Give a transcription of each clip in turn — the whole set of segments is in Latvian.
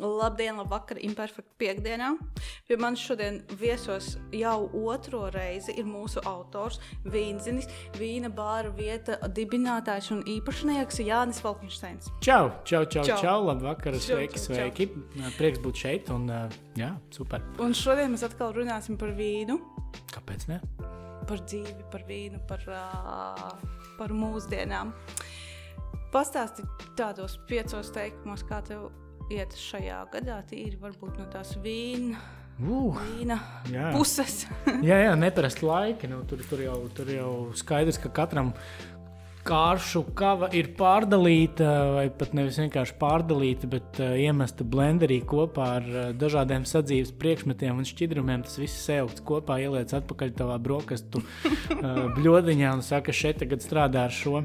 Labdien, labvakar, imperfekta piekdienā. Pie manis šodien viesos jau otro reizi ir mūsu autors, Vīnzinis, vīna bāra vieta dibinātājs un īpašnieks Jānis Falkensteins. Čau, čau, čau, Čau. čau labvakar, sveiki, sveiki. Prieks būt šeit un jā, super. Un šodien mēs atkal runāsim par vīnu, Kāpēc ne? par dzīvi, par vīnu, par, par mūsdienām. Pastāsti tādos piecos teikumos, kā tev iet šajā gadā, tīri varbūt no tās vīna, Uh, vīna jā. puses. jā, jā, neparasti laiki. Nu, tur, tur, jau, tur jau skaidrs, ka katram kāršu kava ir pārdalīta, vai pat nevis vienkārši pārdalīta, bet uh, iemesta blenderī kopā ar uh, dažādiem sadzīves priekšmetiem un šķidrumiem. Tas viss sajaukts kopā, ieliec atpakaļ tavā brokastu uh, bļodiņā un saka, šeit tagad strādā ar šo.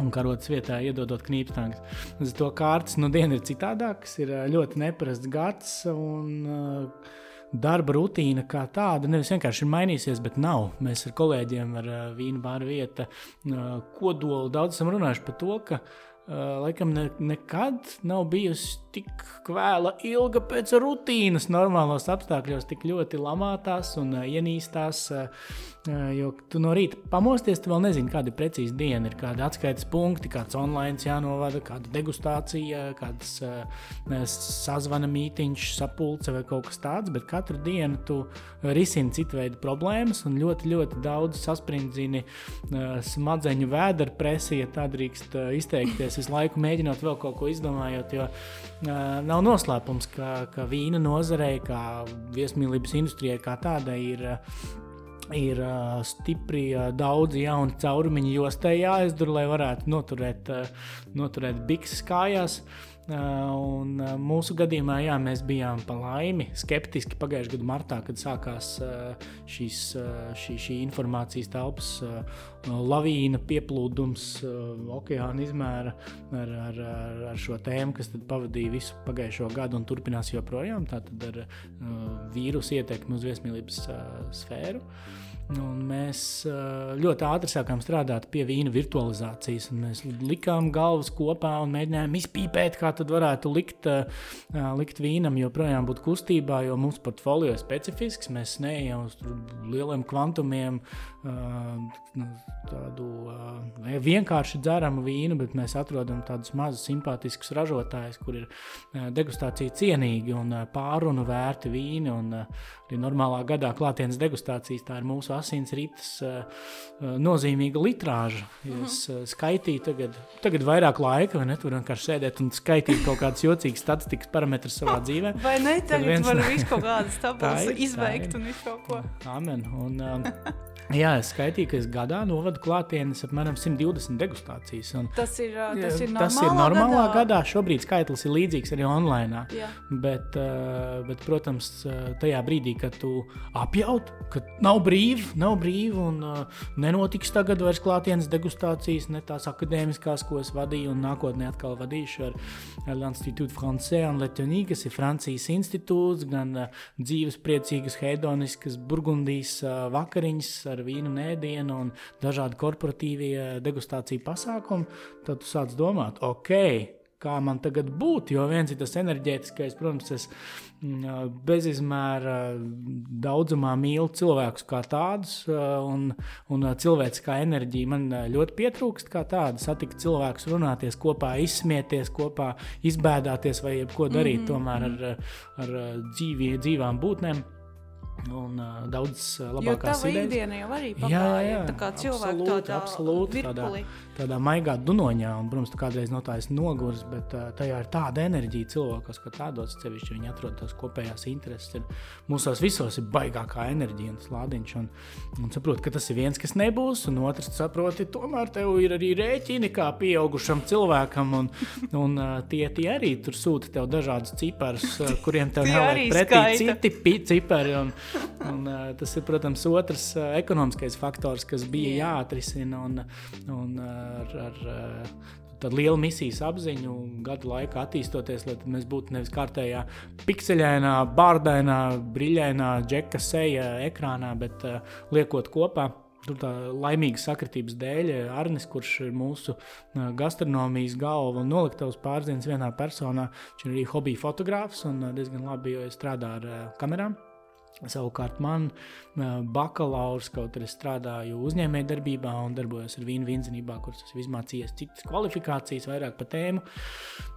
Un karotes vietā iedodot knīpstāņus. Līdz ar to kārtas no dienas ir citādākas, ir ļoti neparasts gads. Un, uh, Darba rutīna kā tāda nevis vienkārši ir mainījusies, bet nav. Mēs ar kolēģiem, ar uh, Vīnu bāru vietu, uh, kodolu daudz esam runājuši par to, ka laikam ne, nekad nav bijusi tik vēla, ilga pēc rutīnas, normālos apstākļos, tik ļoti lamātās un ienīstās. Uh, jo tu no rīta pamosties, tu vēl nezini, kāda ir precīzi diena, ir kādi atskaites punkti, kāds online jānovada, kāda degustācija, kādas uh, sazvana mītīņš, sapulce vai kaut kas tāds. Bet katru dienu tu risini citu veidu problēmas un ļoti, ļoti daudz sasprindzini uh, smadzeņu vēdera presija, ja tā drīkst izteikties, visu laiku mēģinot vēl kaut ko izdomājot. Jo, nav noslēpums, ka, ka vīna nozarei, kā viesmīlības industrijai, kā tādai ir. Uh, ir uh, stipri uh, daudzi jauni caurumiņi jostai jāizdara, lai varētu noturēt, uh, noturēt bikses kājās. Uh, un, uh, mūsu gadījumā jā, mēs bijām pa laimi skeptiski pagājušā gada martā, kad sākās uh, šīs, uh, šī, šī informācijas telpas uh, lavīna, pieplūdums, uh, okeāna izmēra ar, ar, ar, ar šo tēmu, kas pavadīja visu pagājušo gadu un turpinās joprojām. Tātad ar uh, vīrusu ietekmi uz viesmīlības uh, sfēru. Un mēs uh, ļoti ātri sākām strādāt pie vīna virtualizācijas. Mēs likām galvas kopā un mēģinājām izpīpēt, kā tad varētu likt, uh, likt vīnam joprojām būt kustībā, jo mūsu portfolio ir specifisks. Mēs neejam uz lieliem kvantumiem, uh, tādu vienkārši dzeramu vīnu, bet mēs atrodam tādus mazus simpātiskus ražotājus, kur ir degustācija cienīgi un pārunu vērti vīni. Un, arī normālā gadā klātienes degustācijas tā ir mūsu asins rites uh, uh, nozīmīga litrāža. Ja es uh, skaitīju tagad, tagad vairāk laika, vai ne? Tur vienkārši sēdēt un skaitīt kaut kādas jocīgas statistikas parametrus savā dzīvē. Vai ne? Tagad viens var visu kaut kādas tabulas izveikt un visu kaut ko. Amen. Un, um, jā, es skaitīju, ka es gadā novadu klātienes apmēram 120 degustācijas. Un, Tas ir, ā, tas ir tas ir normālā gadā. gadā. Šobrīd skaitlis ir līdzīgs arī online. Jā. Bet, uh, bet, protams, uh, tajā brīdī, kad tu apjaut, ka nav brīvi, nav brīvi un uh, nenotiks tagad vairs klātienes degustācijas, ne tās akadēmiskās, ko es vadīju, un nākotnē atkal vadīšu ar, ar l'Institut Français un Letonī, kas ir Francijas institūts, gan uh, dzīves priecīgas, hedoniskas, burgundijas uh, vakariņas ar vīnu nēdienu un dažādi korporatīvie uh, degustāciju pasākumi, tad tu sāc domāt, ok, kā man tagad būtu. Jo viens ir tas enerģētiskais, protams, es mm, bezizmēra daudzumā mīlu cilvēkus kā tādus, un, un cilvēciskā enerģija man ļoti pietrūkst kā tāda. Satikt cilvēkus, runāties kopā, izsmieties kopā, izbēdāties vai ko darīt mm -hmm. tomēr ar, ar dzīvi, dzīvām būtnēm. Un uh, daudz Jo labākās idejas. ikdiena jau arī jā. Tā kā Absolūti, tādā absolūti, tādā- virpulī. tādā maigā dunoņā, un, protams, tu kādreiz no tā esi noguris, bet uh, tajā ir tāda enerģija cilvēkos, ka tādos sevišķi viņi atrod tās kopējās intereses. Ir, mūsos visos ir baigākā enerģija un tas lādiņš, un, un saprot, ka tas ir viens, kas nebūs, un otrs saproti, tomēr tev ir arī rēķini kā pieaugušam cilvēkam, un, un uh, tie, tie arī tur sūta tev dažādus ciparus, kuriem tev nav pretī skaita. citi cipari. Un, un, uh, tas ir, protams, otrs uh, ekonomiskais faktors, kas bija Jā. jāatrisina. Un, un ar, ar, uh, Tad liela misijas apziņa, gadu laikā attīstoties, lai mēs būtu nevis kārtējā pikseļainā, bārdainā, brīļainā, džeka seja ekrānā, bet uh, liekot kopā tur tā laimīga sakritības dēļ Arnis, kurš ir mūsu gastronomijas galva un noliktavas pārziņas vienā personā, viņš ir arī hobija fotogrāfs un diezgan labi strādā ar kamerām. Savukārt man bakalaura, kaut arī strādāju uzņēmējdarbībā un darbojos ar vīnu vīnzinībā, kuras esmu izmācījies citas kvalifikācijas, vairāk par tēmu.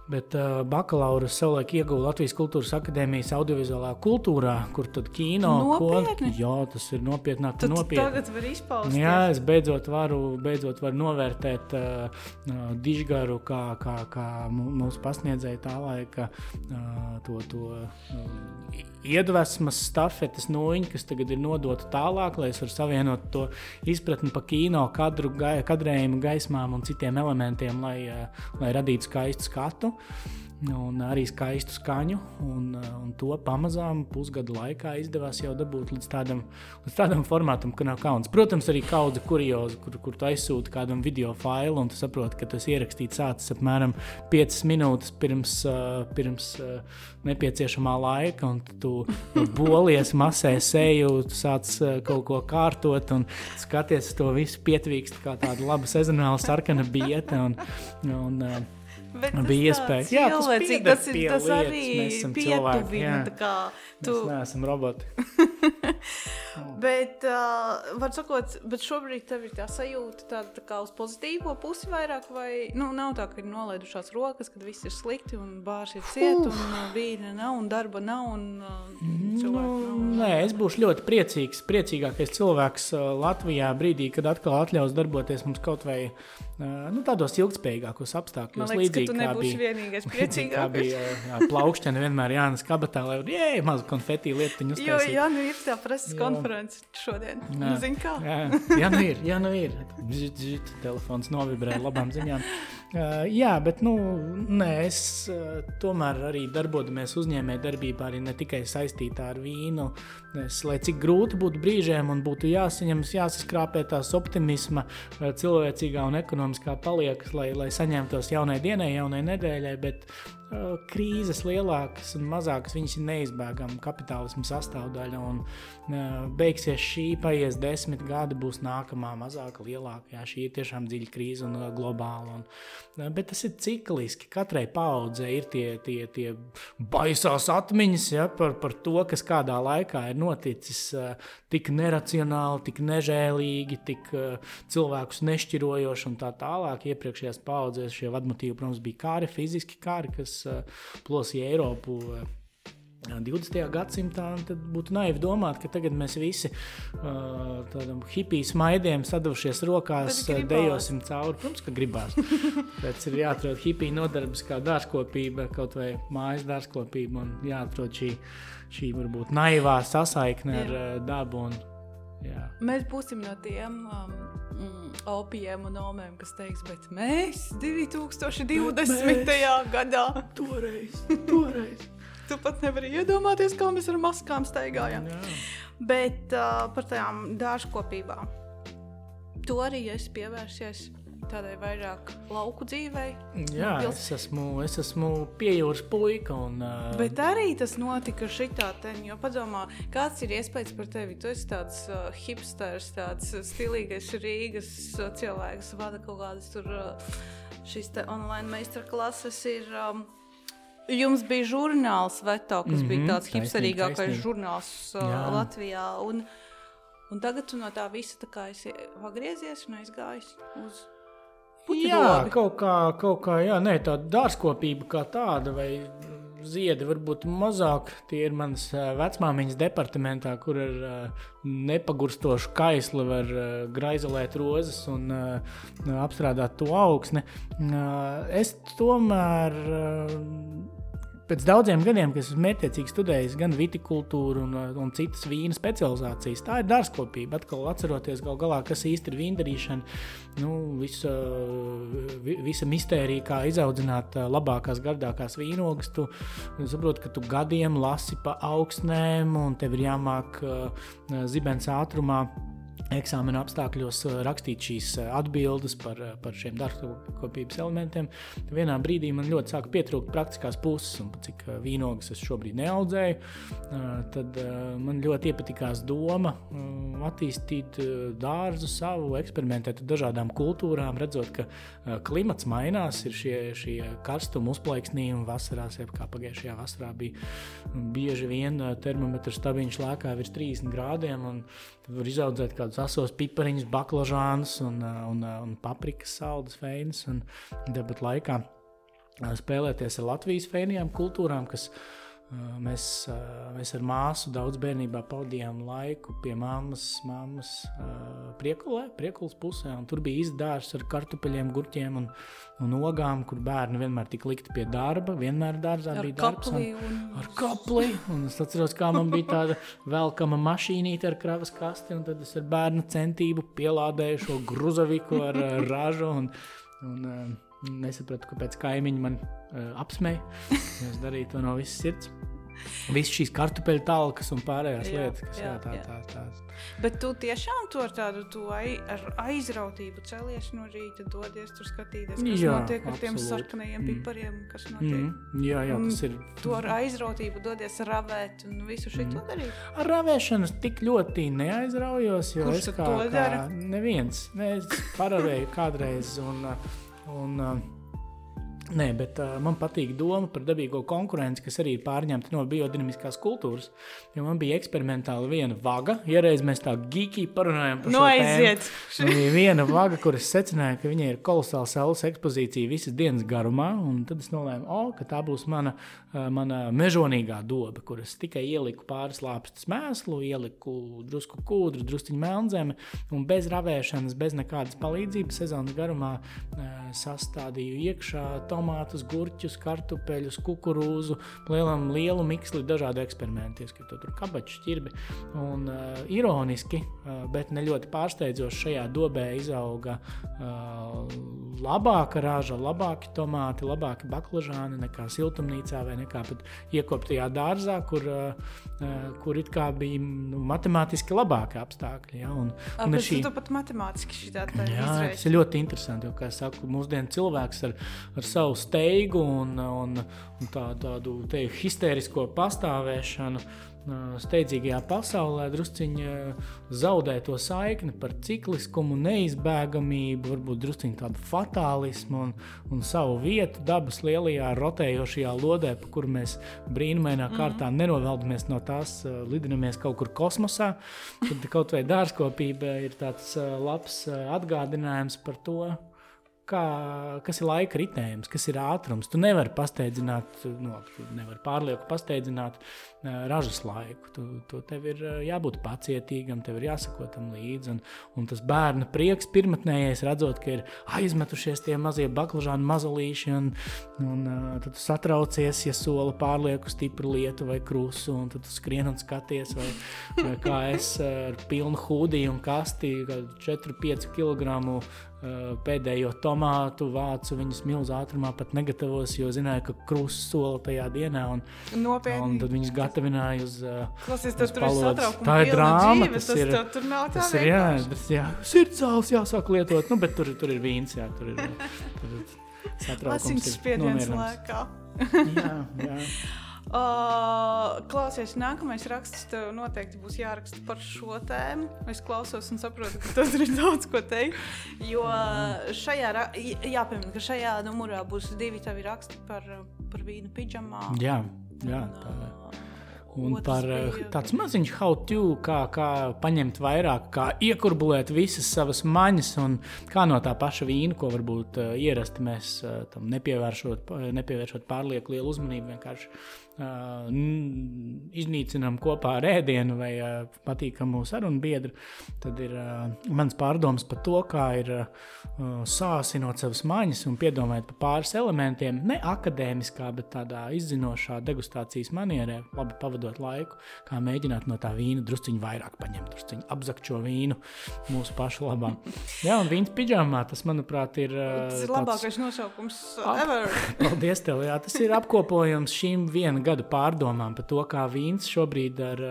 Bet uh, bakalaura savulaik ieguva Latvijas Kultūras Akadēmijas audiovizuālā kultūrā, kur tad kino nopietni? Ko, jā, tas ir nopietnāk, Tad nopietni. tagad var izpaust. Jā, es beidzot varu, beidzot varu novērtēt uh, uh, dižgaru, kā, kā, kā mūsu pasniedzēja tā laika uh, to, to uh, iedvesmas stafetes nūjiņu, kas tagad ir nodota tālāk, lai es varu savienot to izpratni par kino, kadru, gai, kadrējumu, gaismām un citiem elementiem, lai, uh, lai radītu skaistu skatu. Un arī skaistu skaņu, un, un to pamazām pusgadu laikā izdevās jau dabūt līdz tādam, līdz tādam formātam, ka nav kauns. Protams, arī kaudze kurioza, kur, kur tu aizsūti kādam video failu, un tu saproti, ka tas ierakstīts sācis apmēram 5 minūtes pirms, uh, pirms uh, nepieciešamā laika, un tu bolies, masē seju, tu sāc uh, kaut ko kārtot, un skaties to visu pietvīkst kā tāda laba sezonāla sarkana bieta. Un, un, Bet Bija iespējas. Jā, tas cilvēcīgi, tas, ir, tas lietas, arī cilvēki, pietuvina. tā Tu, Mēs neesam roboti. bet, uh, var sakot, bet šobrīd tev ir tā sajūta tāda tā kā uz pozitīvo pusi vairāk, vai nu, nav tā, ka ir nolaidušās rokas, kad viss ir slikti un bārs ir ciet, un uh, vīna nav, un darba nav, un uh, cilvēku nav. Nu, nē, es būšu ļoti priecīgs. Priecīgākais cilvēks uh, Latvijā brīdī, kad atkal atļaus darboties mums kaut vai nu, tādos ilgspējīgākos apstākļos. Man liekas, ka līdzīgi tu kā nebūsi vienīgais priecīgākais. bija uh, jā, plaukšana vienmēr Jānis Kabatā, lai jē, mazu konfeti lietiņu Jo, uztaisītu. jā, nu ir tā preses Jā. konference šodien. Jā. Nu, zini kā? Jā, jā, nu ir. Jā, nu ir. Bzit, bzit, telefons novibrē labām ziņām. Uh, jā, bet nu, nē, es uh, tomēr arī darbojamies uzņēmējdarbībā, arī ne tikai saistītā ar vīnu. Es, lai cik grūti būtu brīžiem un būtu jāsaņemas, jāsaskrāpē tās optimisma, uh, cilvēcīgā un ekonomiskā paliekas, lai, lai saņemtos jaunai dienai, jaunai nedēļai. Bet, Krīzes lielākas un mazākas, viņas ir neizbēgama kapitālisma sastāvdaļa. Un, uh, beigsies šī, paies desmit gadi, būs nākamā, mazāka, lielāka. Jā, šī ir tiešām dziļa krīze un uh, globāla. Un, bet tas ir cikliski. Katrai paudzei ir tie, tie, tie baisās atmiņas ja, par, par to, kas kādā laikā ir noticis tik neracionāli, tik nežēlīgi, tik cilvēkus nešķirojoši un tā tālāk. Iepriekšējās paudzēs šie vadmotīvi, protams, bija kāri, fiziski kāri, kas plosīja Eiropu. Uh, 20. gadsimtā tad būtu naivi domāt, ka tagad mēs visi uh, tādam hipiju smaidiem sadavušies rokās, dejosim cauri. Protams, ka gribās. Pēc ir jāatrod hipiju nodarbs kā dārzkopība, kaut vai mājas dārzkopība, un jāatrod šī, šī varbūt naivā sasaikne ar uh, dabu. Un, jā. Mēs būsim no tiem um, mm, opiem un omiem, kas teiks, bet mēs 2020. gadā Toreiz, toreiz. tu pat nevari iedomāties, kā mēs ar maskām staigājām. Jā. Bet uh, par tām dārzkopībām. To arī es pievērsies tādai vairāk lauku dzīvei. Jā, Pils- es esmu, es esmu piejūras puika. Un, uh, Bet arī tas notika šitā te, jo padomā, kāds ir iespējas par tevi. Tu esi tāds uh, hipsters, tāds stilīgais Rīgas uh, cilvēks, vada kaut kādas tur uh, šīs online meistarklases ir. Um, Jums bija žurnāls Veto, kas mm -hmm, bija Mhm, tāds hipsterīgākais žurnāls uh, Jā. Latvijā. Un, un tagad tu no tā visa tā kā esi pagriezies un aizgājis uz puķu Jā, dobi. kaut kā, kaut kā jā, nē, tā dārzkopība kā tāda, vai ziedi varbūt mazāk. Tie ir manas vecmāmiņas departamentā, kur ar ā, nepagurstošu kaisli var ā, graizelēt rozes un ā, apstrādāt to augsni. Es tomēr. Pēc daudziem gadiem, kad esmu mērķiecīgi studējis gan vitikultūru, un, uh, un citas vīna specializācijas, tā ir dārzkopība. Atkal atceroties, gal galā, kas īsti ir vīndarīšana, nu, visa, vi- visa mistērija, kā izaudzināt uh, labākās, gardākās vīnogas. Tu saproti, ka tu gadiem lasi pa augsnēm, un tev ir jāmāk uh, zibens ātrumā eksāmena apstākļos uh, rakstīt šīs uh, atbildes par, uh, par šiem darbkopības elementiem. Vienā brīdī man ļoti sāka pietrūkt praktiskās puses, un cik vīnogas es šobrīd neaudzēju, tad man ļoti iepatikās doma attīstīt dārzu savu, eksperimentēt ar dažādām kultūrām, redzot, ka klimats mainās, ir šie, šie karstuma uzplaiksnījumi vasarās, jeb kā pagājušajā vasarā bija bieži vien termometrs stabiņš lēkā virs 30 grādiem, un var izaudzēt kādus asos pipariņus, baklažānus un, un, un paprikas saldus feinus. Un debat laikā spēlēties ar Latvijas feinijām kultūrām, kas mēs, mēs ar māsu daudz bērnībā pavadījām laiku pie mammas, mammas priekulē, priekulas pusē. Tur bija izdārs ar kartupeļiem, gurķiem un, un ogām, kur bērni vienmēr tika likti pie darba. Vienmēr dārzā ar bija darbs. Un, un... Ar kapli. Un es atceros, kā man bija tāda velkama mašīnīte ar kravas kasti, un tad es ar bērnu centību pielādēju šo gruzaviku ar ražu. Un, un, nesapratu, kāpēc kaimiņi man uh, apsmēja. Es darīju to no visas sirds. Visas šīs kartupeļu talkas un pārējās jā, lietas, kas jā, jā, tā, jā. tā, tā. Bet tu tiešām to ar tādu tu ai, ar aizrautību celies no rīta, dodies tur skatīties, kas jā, notiek ar absolūti. tiem sarkanajiem mm. pipariem, kas notiek. Mm. Jā, jā, tas ir. Tu ar aizrautību dodies ravēt un visu šo mm. darīt. Ar ravēšanu tik ļoti neaizraujos, jo Kurš es kā, to dara? Kā neviens. Es paravēju kādreiz un, un, un Nē, bet uh, man patīk doma par dabīgo konkurenci, kas arī pārņemta no biodinamiskās kultūras. Jo man bija eksperimentāli viena vaga, ja reiz mēs tā gīgi parunājām par no, šo aiziet. tēmu. Bija viena vaga, kuras secināja, ka viņai ir kolosāla saules ekspozīcija visas dienas garumā, un tad es nolēmu, oh, ka tā būs mana, mana mežonīgā doba, kuras tikai ieliku pāris lāpstas mēslu, ieliku drusku kūdru, drusciņu melnzemi, un bez ravēšanas, bez nekādas palīdzības sezonas garumā uh, sastādīju iekšā tomātus, gurķus, kartupeļus, kukurūzu, lielam, lielu miksli dažādu eksperimentu, ieskaitot tur kabaču ķirbi. Un, uh, ironiski, uh, bet ne ļoti pārsteidzoši, šajā dobē izauga uh, labāka raža, labāki tomāti, labāki baklažāni nekā siltumnīcā vai nekā pat iekoptajā dārzā, kur, uh, kur it kā bija nu, matemātiski labāki apstākļi. Ja? Un, A, un šī... Tu pat matemātiski šī tāda Jā, tas ir ļoti interesanti, jo, kā saku, mūsdienu cilvēks ar, ar savu savu steigu un, un, un tā, tādu teju, histērisko pastāvēšanu steidzīgajā pasaulē drusciņā zaudē to saikni par cikliskumu, neizbēgamību, varbūt drusciņā tādu fatālismu un, un savu vietu dabas lielajā rotējošajā lodē, pa kuru mēs brīnumainā mm. kārtā nenoveldamies no tās, lidinamies kaut kur kosmosā. Tad kaut vai dārzkopība ir tāds labs atgādinājums par to kā, kas ir laika ritējums, kas ir ātrums. Tu nevari pasteidzināt, no, tu nevari pārlieku pasteidzināt uh, ražas laiku. Tu, tu, tev ir uh, jābūt pacietīgam, tev ir jāsako tam līdzi. Un, un tas bērna prieks pirmotnējais, redzot, ka ir aizmetušies tie mazie baklažāni mazulīši, un, un uh, tad tu satraucies, ja sola pārlieku stipru lietu vai krusu, un tad tu skrien un skaties, vai, vai kā es ar pilnu hūdiju un kasti 4-5 kg pēdējo tomātu vācu viņus milzu ātrumā pat negatavos, jo zināju, ka krusts sola tajā dienā. Un, Nopietni. Un tad viņus gatavināja uz. Klausies, tas tur ir satraukums. Tā ir drāma. Dzīve, tas, tas, ir, tur nav tā tas ir, jā, tas, jā, sirdsāls jāsāk lietot, nu, bet tur, tur ir vīns, jā, tur ir, tur ir satraukums. Asins spiediens lēkā. jā, jā. Uh, klausies, nākamais raksts tev noteikti būs jāraksta par šo tēmu. Es klausos un saprotu, ka tur ir daudz ko teikt. Jo šajā, jāpiemina, ka šajā numurā būs divi tavi raksti par, par vīnu pidžamā. Jā, jā tā ir. Un par tādu maziņu how-to, kā, kā paņemt vairāk, kā iekurbulēt visas savas maņas, un kā no tā paša vīna, ko varbūt uh, ierasti mēs uh, tam nepievēršot, nepievēršot pārlieku lielu uzmanību, vienkārši uh, iznīcinām kopā ar ēdienu vai uh, patīkamu sarunu biedru, tad ir uh, mans pārdoms par to, kā ir uh, sāsinot savas maņas un piedomājot par pāris elementiem, ne akadēmiskā, bet tādā izzinošā degustācijas manierē, labi pavadot laiku, kā mēģināt no tā vīna drusciņu vairāk paņemt, drusciņu apzakt šo vīnu mūsu pašu labā. Jā, un vīns pidžamā, tas, manuprāt, ir. Uh, tas ir labākais nosaukums ever. Paldies tev, jā, tas ir apkopojums šīm viena gada pārdomām par to, kā vīns šobrīd ar,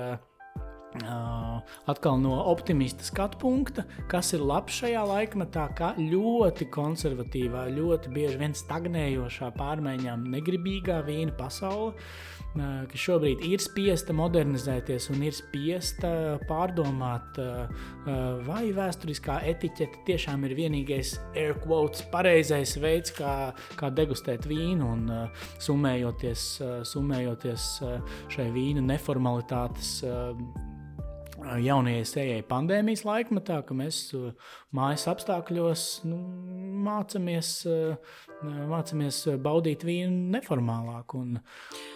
Uh, atkal no optimista skatu punkta, kas ir labs šajā laikmetā, kā ļoti konservatīvā, ļoti bieži vien stagnējošā, pārmaiņām negribīgā vīna pasaule, uh, kas šobrīd ir spiesta modernizēties un ir spiesta pārdomāt, vai vēsturiskā etiķete tiešām ir vienīgais air quotes pareizais veids, kā, kā degustēt vīnu un summējoties, summējoties šai vīna neformalitātes jaunajai sējai pandēmijas laikmetā, ka mēs mājas apstākļos nu, mācāmies, mācāmies baudīt vīnu neformālāk. Un,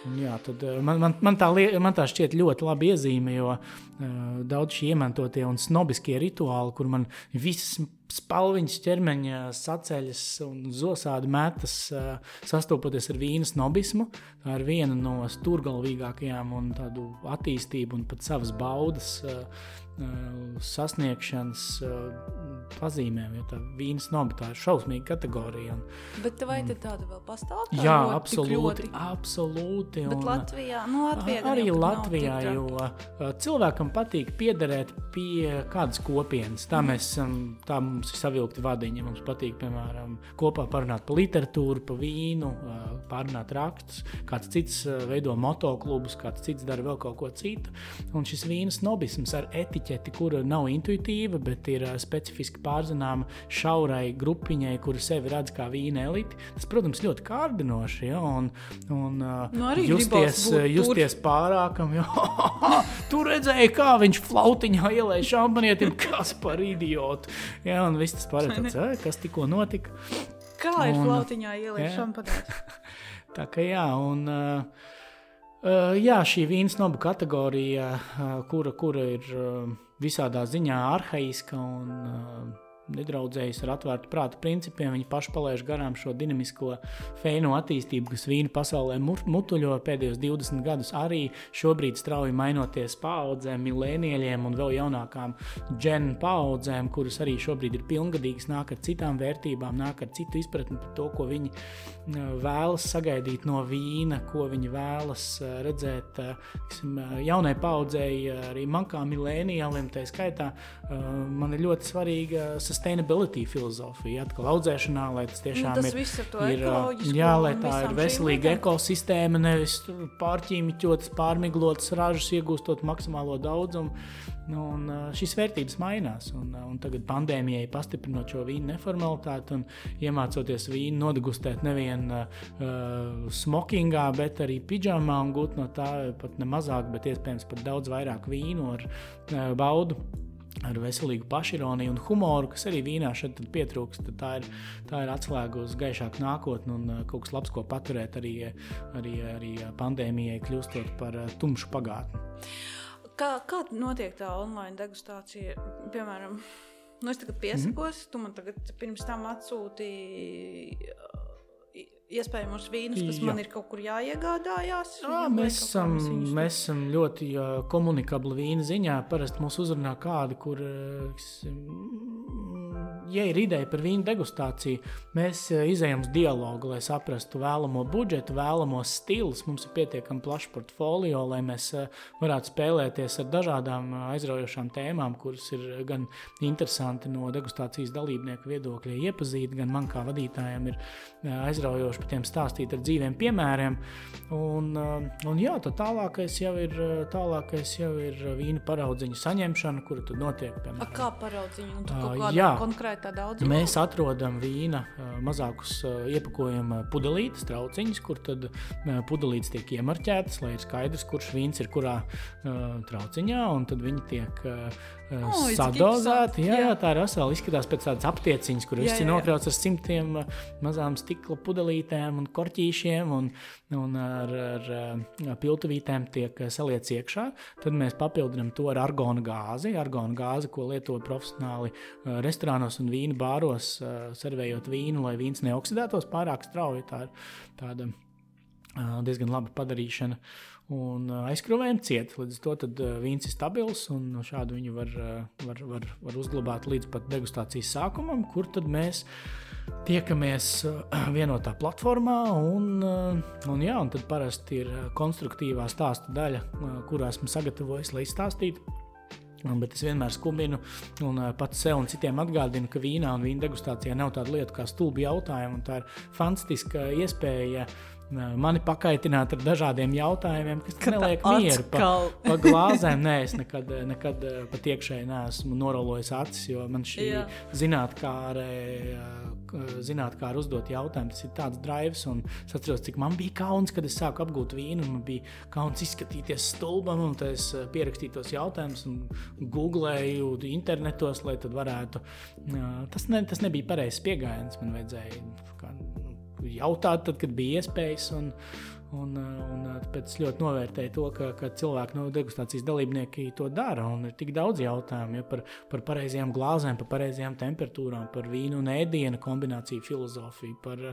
un jā, man, man, man, tā, man tā šķiet ļoti labi iezīme, jo uh, daudz šie iemantotie un snobiskie rituāli, kur man visas spalviņas ķermeņa saceļas un zosādi metas, sastopoties ar vīnas nobismu. Tā ir viena no stūrgalvīgākajām un tādu attīstību un pat savas baudas sasniegšanas pazīmēm, jo tā vīna snoba tā šausmīga kategorija. Un, Bet vai mm. tāda vēl pastāv? Tā jā, absolūti. absolūti un, Bet Latvijā, nu, Latvijā arī Latvijā, jo cilvēkam patīk piederēt pie kādas kopienas. Tā, mm. mēs, tā mums ir savilkti vadiņi. Mums patīk, piemēram, kopā parunāt par literatūru, par vīnu, pārunāt rakstus. Kāds cits veido motoklubus, kāds cits dara vēl kaut ko citu. Un šis vīnas nobisms ar etiķeti, kura nav intuitīva, bet ir specifiski pārzināma šaurai grupiņai, kura sevi redz kā vīna elite. Tas, protams, ļoti kārdinoši. Ja, un, un, nu, justies, justies pārākam, jo tur redzēja, kā viņš flautiņā ielēja šampanietim, kas par idiotu. Ja, un viss tas pārējais, kas tikko notika. Kā ir un, flautiņā ielēja šampanietim? Tā kā jā, un uh, Uh, jā, šī vīna snobu kategorija, uh, kura, kura ir uh, visādā ziņā arhaiska un nedraudzējas ar atvērtu prātu principiem. Viņi paši palaiž garām šo dinamisko feinu attīstību, kas vīnu pasaulē mutuļo pēdējos 20 gadus. Arī šobrīd strauji mainoties paudzēm, milēnieļiem un vēl jaunākām dženu paudzēm, kuras arī šobrīd ir pilngadīgas, nāk ar citām vērtībām, nāk ar citu izpratni par to, ko viņi vēlas sagaidīt no vīna, ko viņi vēlas redzēt tiksim, jaunai paudzei, arī man kā milēnielim, tā skaitā, man ir ļoti svarīga sustainability filozofija, atkal audzēšanā, lai tas tiešām nu, tas ir, ir jā, lai tā ir veselīga ekosistēma, nevis pārķīmiķotas, pārmiglotas ražas, iegūstot maksimālo daudzumu. Nu, un, šīs vērtības mainās. Un, un tagad pandēmijai pastiprinot šo vīnu neformalitāti un iemācoties vīnu nodegustēt nevienu uh, smokingā, bet arī pidžamā un gūt no tā pat ne mazāk, bet iespējams pat daudz vairāk vīnu ar uh, baudu ar veselīgu pašironiju un humoru, kas arī vīnā šeit pietrūkst. Tā ir, tā ir atslēga uz gaišāku nākotni un kaut kas labs, ko paturēt arī, arī, arī pandēmijai, kļūstot par tumšu pagātni. Kā, kā notiek tā online degustācija? Piemēram, nu es tagad piesakos, mm -hmm. tu man tagad pirms tam atsūtīji iespējamos vīnus, kas Jā. man ir kaut kur jāiegādājās. Jā, mēs, esam, mēs esam ļoti komunikabli vīna ziņā. Parasti mūs uzrunā kādi, kur ja ir ideja par vīnu degustāciju, mēs eh, izējām uz dialogu, lai saprastu vēlamo budžetu, vēlamos stilus. Mums ir pietiekami plašs portfolio, lai mēs eh, varētu spēlēties ar dažādām eh, aizraujošām tēmām, kuras ir gan interesanti no degustācijas dalībnieku viedokļa iepazīt, gan man kā vadītājam ir aizraujoši par tiem stāstīt ar dzīviem piemēriem. Un, un jā, tālākais jau ir, tālākais jau ir vīna paraudziņu saņemšana, kura tad notiek. Piemēram, A kā paraudziņu? Un tu kaut konkrētā tā daudz? Mēs atrodam vīna mazākus iepakojuma pudelītes, trauciņus, kur tad pudelītes tiek iemarķētas, lai ir skaidrs, kurš vīns ir kurā trauciņā, un tad viņi tiek oh, sadozēti. Jā, jā, tā ir vesela izskatās pēc tādas aptieciņas, kur viss ir nokrauts ar simtiem mazām stikla pudelītēm un korķīšiem, un, un ar, ar piltuvītēm tiek saliec iekšā. Tad mēs papildinām to ar argona gāzi, argona gāzi, ko lieto profesionāli restorānos un vīnu bāros, servējot vīnu, lai vīns neoksidētos pārāk strauji. Tā ir tāda diezgan laba padarīšana. Un uh, aizkrāvējiem ciet. Līdz ar to uh, vīns ir stabils un šādu viņu var, uh, var, var, var uzglabāt līdz pat degustācijas sākumam, kur tad mēs tiekamies uh, vienotā platformā. Un, uh, un, jā, un tad parasti ir konstruktīvā stāsta daļa, uh, kurā esmu sagatavojis, lai izstāstītu Bet es vienmēr skuminu un pats sev un citiem atgādinu, ka vīnā un vīna degustācijā nav tāda lieta kā stulbi jautājumi. Tā ir fantastiska iespēja mani pakaitināt ar dažādiem jautājumiem, kas neliek mieru pa, pa glāzēm. Nē, es nekad, nekad pat iekšēji neesmu norolojis acis, jo man šī zinātnē, zinātnē uzdot jautājumu, tas ir tāds drives. Un es atceros, cik man bija kauns, kad es sāku apgūt vīnu. Man bija kauns izskatīties stulbam, un es pierakstīju tos jautājumus un googlēju internetos, lai tad varētu. Tas, ne, tas nebija pareizs pieejams. Man vajadzēja jautāt, tad, kad bija iespējas. Un, Un, un tāpēc es ļoti novērtēju to, ka, ka cilvēki no degustācijas dalībnieki to dara. Ir tik daudz jautājumu ja, par, par pareizajām glāzēm, par pareizajām temperatūrām, par vīnu un ēdienu kombināciju filozofiju, par,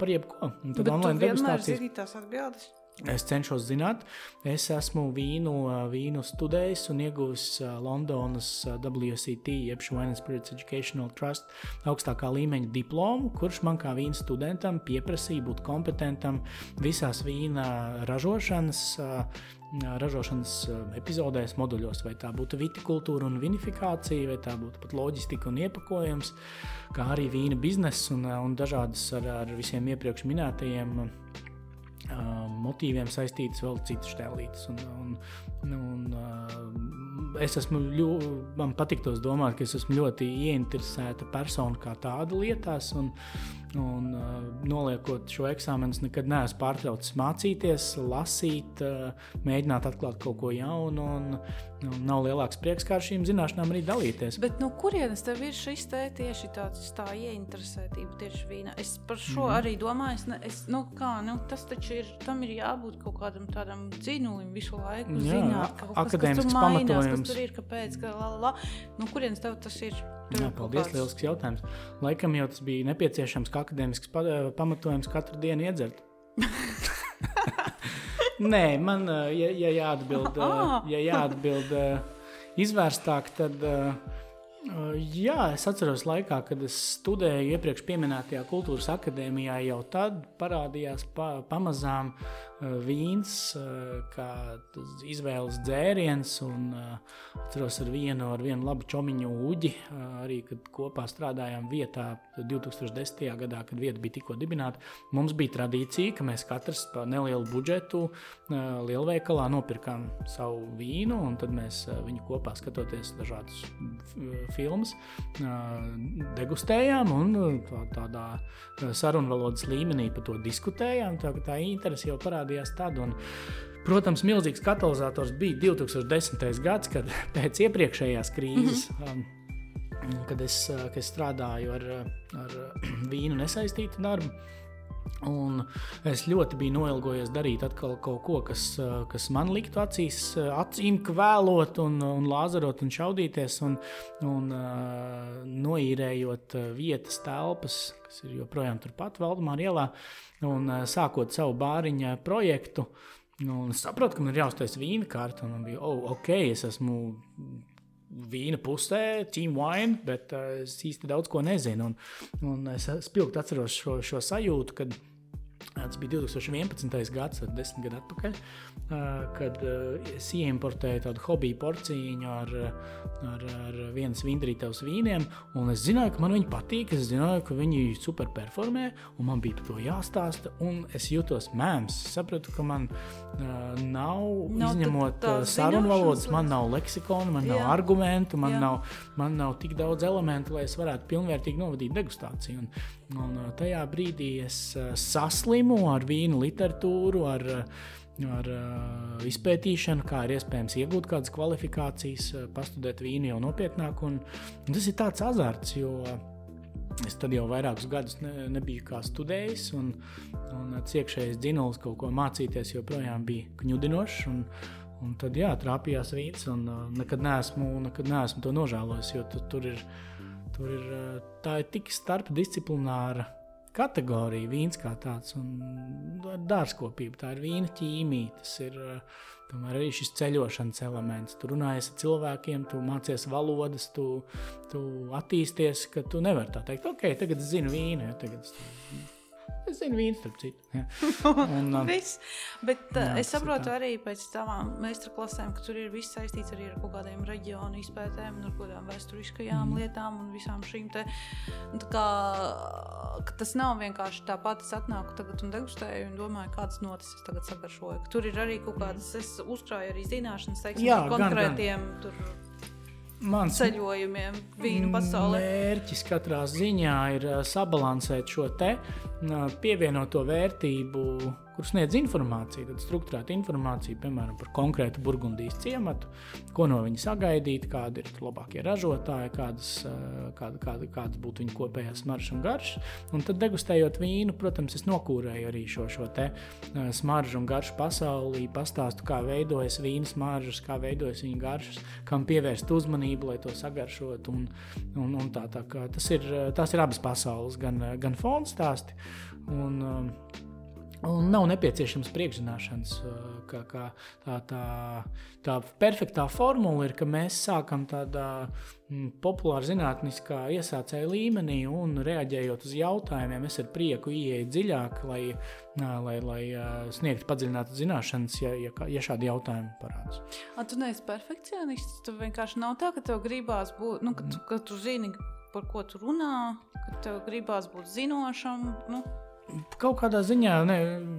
par jebko. Un tad Bet online degustācijas ir tās atbildes. Es cenšos zināt, es esmu vīnu, vīnu studējis un ieguvis Londonas WCT, jeb Wine Spirits Educational Trust, augstākā līmeņa diplomu, kurš man kā vīna studentam pieprasīja būt kompetentam visās vīna ražošanas, ražošanas epizodēs, moduļos, vai tā būtu vitikultūra un vinifikācija, vai tā būtu pat loģistika un iepakojums, kā arī vīna biznesa un, un dažādas ar, ar visiem iepriekš minētajiem motīviem saistītas vēl citas tēlītes. Un, un, un, es esmu ļoti, man patīk tos domāt, ka es esmu ļoti ieinteresēta persona kā tāda lietās. Un, un uh, noliekot šo eksāmenu, nekad neesmu pārtraucis mācīties, lasīt, uh, mēģināt atklāt kaut ko jaunu. Un, un nav lielāks prieks, kā ar šīm zināšanām arī dalīties. Bet no kurienes tev ir šis te tieši tāds tā ieinteresētība tieši vīna? Es par šo mm. arī domāju, es, ne, es, nu, kā, nu, tas taču ir, tam ir jābūt kaut kādam tādam dzinulim visu laiku. Jā, zināt, kaut kas, kas pamatojums. Kas tur ir, kāpēc, ka la, la, la. No kurienes tev tas ir? Jā, paldies, kāds... lielisks jautājums. Laikam jau tas bija nepieciešams, kā akadēmisks pamatojums katru dienu iedzert. Nē, man, ja, ja jāatbild, ja jāatbild izvērstāk, tad jā, es atceros laikā, kad es studēju iepriekš minētajā kultūras akadēmijā, jau tad parādījās pa, pamazām vīns, kā izvēles dzēriens. Un, atceros ar vienu, ar vienu labu čomiņu uģi, arī kad kopā strādājām vietā 2010. gadā, kad vieta bija tikko dibināta. Mums bija tradīcija, ka mēs katrs par nelielu budžetu lielveikalā nopirkām savu vīnu, un tad mēs viņu kopā skatoties dažādus filmus, degustējām un tādā sarunvalodas līmenī par to diskutējām. Tā, tā interese jau parādījās tad. Un, Protams, milzīgs katalizators bija 2010. gads, kad pēc iepriekšējās krīzes, mm -hmm. kad, es, kad es strādāju ar, ar vīnu nesaistītu darbu. Un es ļoti biju noilgojies darīt kaut ko, kas, kas man liktu acīs, acīm kvēlot, un, un lāzerot un šaudīties, un, un uh, noīrējot vietas, telpas, kas ir joprojām turpat Valdemāra ielā, un uh, sākot savu bāriņu projektu. Nu, es saprotu, ka man ir jāuztais vīna kārta, man bija, oh, ok, es esmu vīna pusē, team wine, bet uh, es īsti daudz ko nezinu. Un, un es spilgti atceros šo, šo sajūtu, kad tas bija 2011. gads, desmit gadu atpakaļ, kad es ieimportēju tādu hobiju porciju ar, ar, ar vienas vindrītavas vīniem, es zināju, ka man viņi patīk, es zināju, ka viņi super performē, un man bija par to jāstāsta, es jūtos mēms. Sapratu, ka man nav, nav izņemot sarunu valodas, man nav leksikona, man jā. nav argumentu, man jā. nav, man nav tik daudz elementu, lai es varētu pilnvērtīgi novadīt degustāciju. Un, un tajā brīdī es saslimu ar vīnu literatūru, ar ar uh, izpētīšanu, kā ir iespējams iegūt kādas kvalifikācijas, uh, pastudēt vīnu jau nopietnāk. Un, tas ir tāds azarts, jo es tad jau vairākus gadus ne, nebiju kā studējis, un, un tas iekšējais dzinulis kaut ko mācīties joprojām bija kņudinošs. Un, un tad jā, trāpījās vīns, un uh, nekad, neesmu, nekad neesmu to nožēlojis, jo tu, tur ir. Tur ir, tā ir tik starpdisciplināra kategorija, vīns kā tāds, un dārzkopība. Tā ir vīna ķīmija, tas ir tomēr arī šis ceļošanas elements. Tu runājies ar cilvēkiem, tu mācies valodas, tu, tu attīsties, ka tu nevari tā teikt, ok, tagad es zinu vīnu. Ja, tagad es Es zinu, viens starp citu. Un, um. Bet uh, jā, es saprotu arī pēc tavām meistarklasēm, ka tur ir viss saistīts arī ar kaut kādiem reģionu izpētēm, ar kaut kādām vēsturiskajām mm. lietām un visām šīm te. Kā, tas nav vienkārši tāpat, es atnāku tagad un degustēju un domāju, kādas notis es tagad sagaršoju. Tur ir arī kaut kādas, es uzkrāju arī zināšanas, teiksim, jā, par konkrētiem gan, gan. tur mans ceļojumiem, vīnu pasaulē. Mērķis katrā ziņā ir sabalansēt šo te pievienoto vērtību kur sniedz informāciju, tad struktūrēta informācija, piemēram, par konkrētu burgundijas ciematu, ko no viņa sagaidīt, kādi ir labākie ražotāji, kādas, eh, kāda, kāda, kādas būtu viņa kopējās smaržas un garšas. Un tad degustējot vīnu, protams, es nokūrēju arī šo, šo te eh, smaržu un garšu pasaulī, pastāstu, kā veidojas vīna smaržas, kā veidojas viņa garšas, kam pievērst uzmanību, lai to sagaršot. Un, un, un tā, tā, tas, ir, tas ir abas pasaules, gan, gan fona stāsti. Un, um, Un nav nepieciešams priekšzināšanas. Kā, kā tā, tā, tā perfektā formula ir, ka mēs sākam tādā mm, populāra zinātniskā iesācēja līmenī un reaģējot uz jautājumiem, es ar prieku ieeju dziļāk, lai, lai, lai sniegtu padziļinātu zināšanas, ja, ja, ja šādi jautājumi parādās. A, tu neesi perfekcionists. Tu vienkārši nav tā, ka tev gribās būt, nu, ka, tu, ka tu zini, par ko tu runā, ka tev gribās būt zinošam. Nu. Kaut kādā ziņā ne,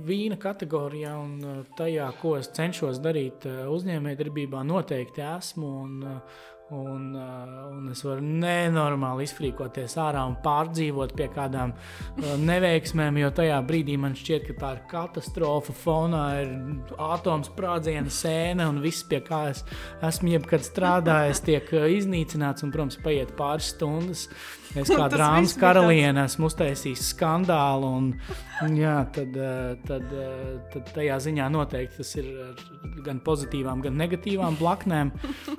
vīna kategorijā un uh, tajā, ko es cenšos darīt uh, uzņēmējdarbībā, noteikti esmu. Un, uh, Un, un es varu nenormāli izfrīkoties ārā un pārdzīvot pie kādām neveiksmēm, jo tajā brīdī man šķiet, ka tā ir katastrofa. Fonā ir atoms sprādziena sēne, un viss, pie kā es esmu jebkad strādājis, tiek iznīcināts. Un, protams, paiet pāris stundas. Es kā drāmas karaliene esmu uztaisījis skandālu, un, jā, tad, eh, tad, eh, tad tajā ziņā noteikti tas ir gan pozitīvām, gan negatīvām blaknēm.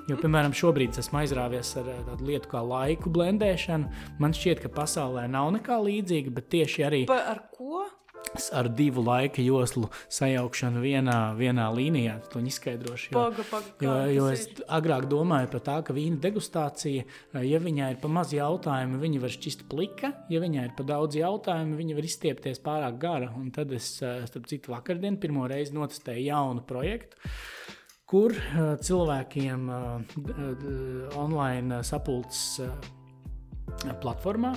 Jo, piemēram, šobrīd esmu aizrāvies ar eh, tādu lietu kā laiku blendēšanu. Man šķiet, ka pasaulē nav nekā līdzīga, bet tieši arī. Pa, ar ko? ar divu laika joslu sajaukšanu vienā, vienā līnijā. To izskaidrošu. Jo, paga, paga, jo, jo es ir? agrāk domāju par tā, ka vīna degustācija, ja viņai ir pa maz jautājumu, viņa var šķist plika, ja viņai ir pa daudz jautājumu, viņa var izstiepties pārāk gara. Un tad es, starp citu, vakardien pirmo reizi notestēju jaunu projektu kur uh, cilvēkiem uh, online sapulces platformā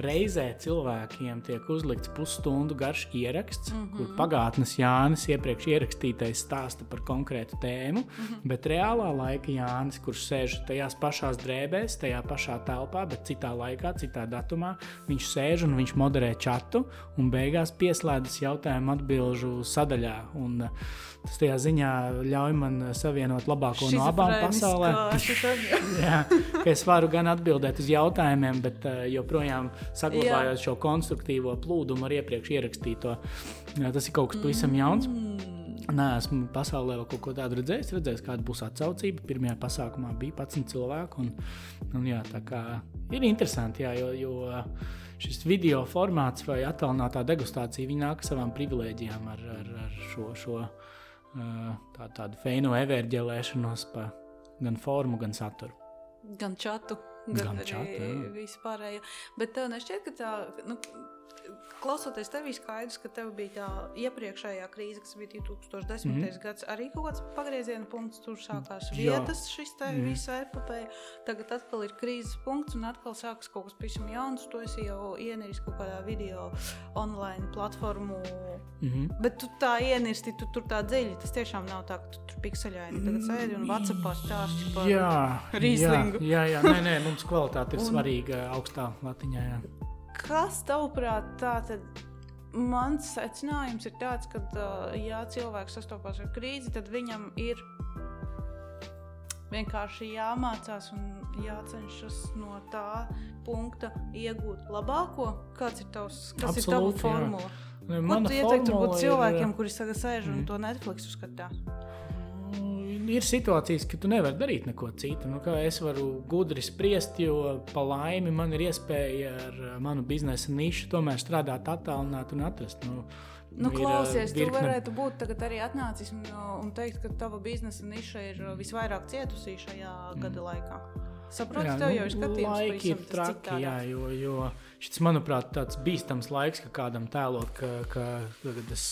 reizē cilvēkiem tiek uzlikts pusstundu garš ieraksts, mm -hmm. kur pagātnes Jānis iepriekš ierakstītais stāsta par konkrētu tēmu, mm -hmm. bet reālā laika Jānis, kurš sēž tajās pašās drēbēs, tajā pašā telpā, bet citā laikā, citā datumā, viņš sēž un viņš moderē čatu un beigās pieslēdzas jautājumu atbilžu sadaļā. Un, uh, Tas tajā ziņā ļauj man savienot labāko no abām pasaulēm. Jā, es varu gan atbildēt uz jautājumiem, bet uh, joprojām saglabājot Jā. šo konstruktīvo plūdumu ar iepriekš ierakstīto. Tas ir kaut kas pavisam jauns. Mm. Nē, esmu pasaulē vēl kaut ko tādu redzējis. Redzējis, kāda būs atsaucība. Pirmajā pasākumā bija 11 cilvēku. Un, un jā, ir interesanti, jā, jo, jo šis video formāts vai attēlinātā degustācija nāk ar savām privilēģijām, ar, ar, ar šo, šo tā, tādu feinu everģelēšanos pa gan formu, gan saturu. Gan čatu, gan, gan čatu, vispārējo. Bet tev nešķiet, ka tā. Nu, Klausoties tevī, skaidrs, ka tev bija tā iepriekšējā krīze, kas bija 2010. Mm -hmm. gads. Arī kaut kāds pagrieziena punkts, tur sākās vietas, Jā. šis te mm -hmm. visa epopēja. Tagad atkal ir krīzes punkts, un atkal sākas kaut kas pavisam jauns. Tu esi jau ienīris kaut kādā video online platformu. Mm -hmm. Bet tu tā ienirsti, tu tur tā dziļi. Tas tiešām nav tā, ka tu tur pikseļaini tagad sēdi un Whatsappā stāsti par jā, rīslingu. Jā, jā, jā, nē, nē, mums kvalitāte ir un... svarīga augstā latiņā. Jā. Kas tavuprāt, tā tad mans secinājums ir tāds, ka, ja cilvēks sastopas ar krīzi, tad viņam ir vienkārši jāmācās un jācenšas no tā punkta iegūt labāko. Kāds ir tavs, kas Absolūti, ir tava formula? Jā. Ko tu ieteiktu cilvēkiem, ir... kuri sēž un mm. to Netflix uzskatās? Ir situācijas, ka tu nevari darīt neko citu. Nu, es varu gudri spriest, jo pa laimi man ir iespēja ar uh, manu biznesa nišu tomēr strādāt, attālināt un atrast. Nu, Nu, ir, uh, klausies, virkne... tu varētu būt arī atnācis un, uh, un teikt, ka tava biznesa niša ir visvairāk cietusi šajā mm. gada laikā. Saprotu, tev jau ir skatījums. Laiki ir traki, jā, jo, jo šis, manuprāt, tāds bīstams laiks, ka kādam tēlot, ka, ka, ka tas,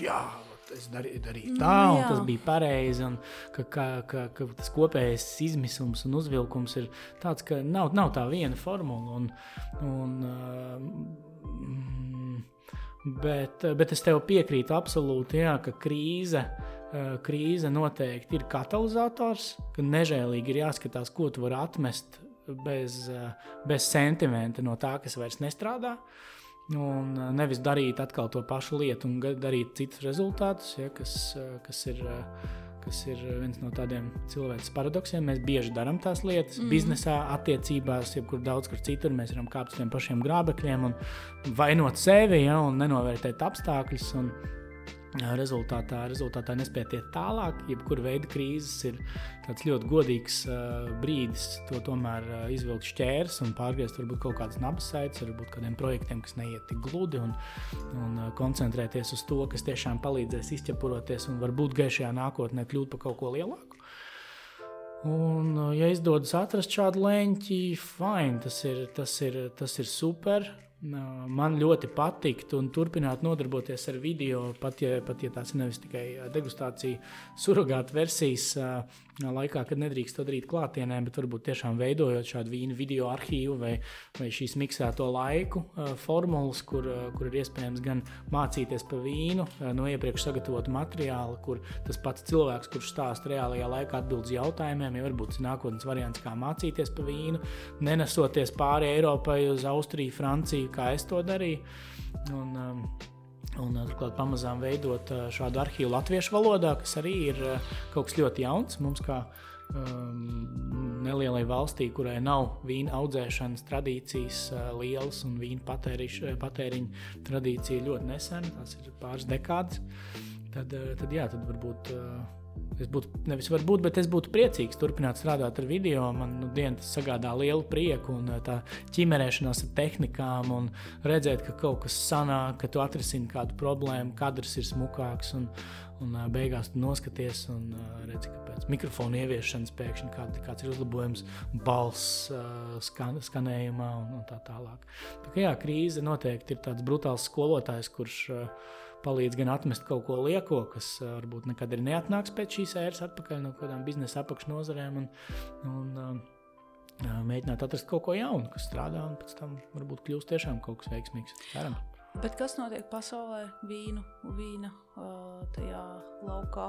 jā, es darīju, darīju tā, un jā. tas bija pareizi, un ka, ka, ka, ka tas kopējais izmisums un uzvilkums ir tāds, ka nav, nav tā viena formula, un, un uh, bet, bet es tev piekrītu absolūti, jā, ka krīze Eh, krīze noteikti ir katalizators, ka nežēlīgi ir jāskatās, ko tu vari atmest bez, eh, bez sentimenta no tā, kas vairs nestrādā. Un eh, nevis darīt atkal to pašu lietu un darīt citus rezultātus, ja, kas, kas, ir, kas ir viens no tādiem cilvēks paradoksiem. Mēs bieži darām tās lietas, mm. biznesā, attiecībās, jebkur daudz kur citur. Mēs varam kāpt uz tiem pašiem grābekļiem un vainot sevi ja, un nenovērtēt apstākļus. Un, Rezultātā, rezultātā nespēja iet tālāk. Jebkura veida krīzes ir ļoti godīgs uh, brīdis to tomēr uh, izvilkt šķērs un pārgriezt varbūt kaut kādas nabas saites, varbūt kādiem projektiem, kas neiet tik gludi un, un uh, koncentrēties uz to, kas tiešām palīdzēs izķepuroties un varbūt gaišajā nākotnē kļūt par kaut ko lielāku. Un, ja izdodas atrast šādu leņķi, fine, tas ir, tas ir, tas ir super man ļoti patiktu un turpināt nodarboties ar video, pat ja, pat ja tās ir nevis tikai degustācija, surrogāta versijas laikā, kad nedrīkst to darīt klātienē, bet varbūt tiešām veidojot šādu vīnu video arhīvu vai, vai šīs miksēto laiku formulas, kur, kur ir iespējams gan mācīties par vīnu no iepriekš sagatavotu materiālu, kur tas pats cilvēks, kurš stāsta reālajā laikā atbild uz jautājumiem, ja varbūt nākotnes variants, kā mācīties par vīnu, nenesoties pāri Eiropai uz Austriju, Franciju, kā es to darīju. Un, um, Un, turklāt pamazām veidot šādu arhīvu latviešu valodā, kas arī ir kaut kas ļoti jauns mums, kā um, nelielai valstī, kurai nav vīna audzēšanas tradīcijas uh, lielas un vīna patēriņa tradīcija ļoti nesen, tās ir pāris dekādas. Tad, tad, jā, tad varbūt. Uh, Es būtu, nevis varbūt, bet es būtu priecīgs turpināt strādāt ar video. Man nu, diena, tas sagādā lielu prieku un tā ķimerēšanās ar tehnikām, un redzēt, ka kaut kas sanāk, ka tu atrisini kādu problēmu, kadrs ir smukāks. Un, un beigās tu noskaties un redzi, ka pēc mikrofona ieviešanas pēkšņi kād, kāds ir uzlabojums balss skan, skanējumā un, un tā tālāk. Tā kā jā, krīze noteikti ir tāds brutāls skolotājs, kurš palīdz gan atmest kaut ko lieko, kas varbūt nekad arī neatnāks pēc šīs ēras atpakaļ no kādām biznesa apakšnodarbēm. Un, un, uh, mēģināt atrast kaut ko jaunu, kas strādā, un pēc tam varbūt kļūst tiešām kaut kas veiksmīgs. Ceram. Bet kas notiek pasaulē, vīnu, vīna tajā laukā?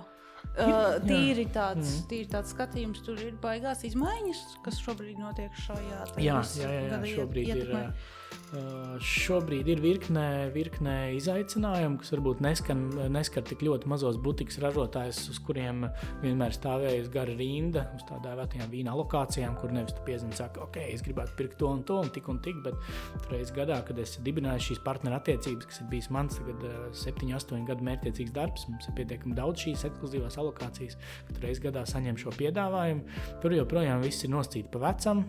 Tīri, tāds, mm. tīri tāds skatījums, tur ir baigās izmaiņas, kas šobrīd notiek šajā jā, jā, jā, jā, šobrīd ietekmē. ir. Uh, šobrīd ir virkne, virkne izaicinājumu, kas varbūt neskan, neskar tik ļoti mazos butikas ražotājus, uz kuriem vienmēr stāvējusi gara rinda, uz tādām vecajām vīna lokācijām, kur nevis piezini, saka, ok, es gribētu pirkt to un to un tik un tik, bet reizes gadā, kad es dibināju šīs partneru attiecības, kas ir bijis mans tagad 7, 8 gadu mērķiecīgs darbs, mums ir pietiekami daudz šīs ekskluzīvās alokācijas, kad reizes gadā saņem šo piedāvājumu. Tur joprojām viss ir noscīts pa vecam,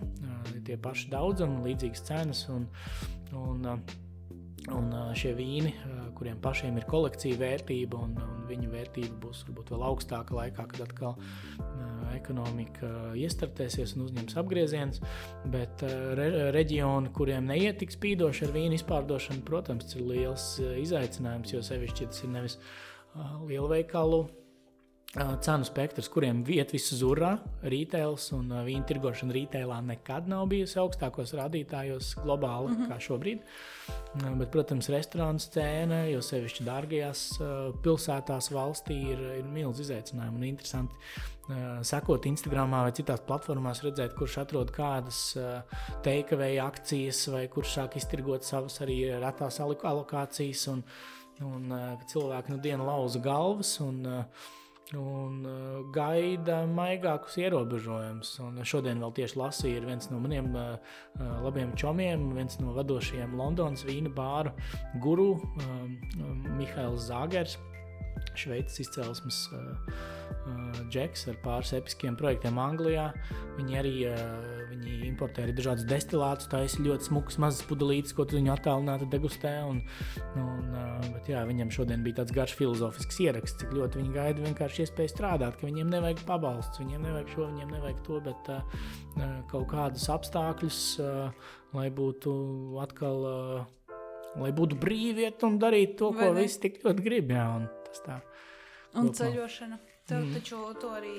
tie paši daudzumi, līdzīgas cenas. Un, uh, un uh, šie vīni, uh, kuriem pašiem ir kolekcija vērtība, un, un viņu vērtība būs varbūt vēl augstāka laikā, kad atkal ekonomika iestartēsies un uzņems apgriezienus. Bet re, reģioni, kuriem neiet tik spīdoši ar vīnu izpārdošanu, protams, ir liels izaicinājums, jo sevišķi tas ir nevis lielveikalu cenu spektrs, kuriem vieta visu zurā, retails un vīna tirgošana retailā nekad nav bijusi augstākos rādītājos globāli mm -hmm. kā šobrīd. Bet, protams, restorāna scēna, jo sevišķi dārgajās pilsētās valstī ir, ir milzīgs izaicinājums un interesanti. Sekot Instagram vai citās platformās, redzēt, kurš atrod kādas teikavēja akcijas, vai kurš sāk iztirgot savas arī retās alokācijas, un, un cilvēki nu dienu lauza galvas. Un, un uh, gaida maigākus ierobežojumus. Šodien vēl tieši lasīju, ir viens no maniem uh, labiem čomiem, viens no vadošajiem Londonas vīna bāru guru, um, Mihails Zāgers. Šveices izcelsmes uh, uh, džeks ar pāris episkiem projektiem Anglijā. Viņi arī uh, viņi importē arī dažādas destilātus, taisa ļoti smukas mazas pudelītes, ko viņi attālināti degustē. Un, un, uh, bet, jā, viņam šodien bija tāds garš filozofisks ieraksts, cik ļoti viņi gaida vienkārši iespēju strādāt, ka viņiem nevajag pabalsts, viņiem nevajag šo, viņiem nevajag to, bet uh, kaut kādus apstākļus, uh, lai būtu atkal. Uh, lai būtu brīvi iet un darīt to, ko visi tik ļoti grib. Jā, un tas tā. Un kopumā. ceļošana. Tev mm. taču to arī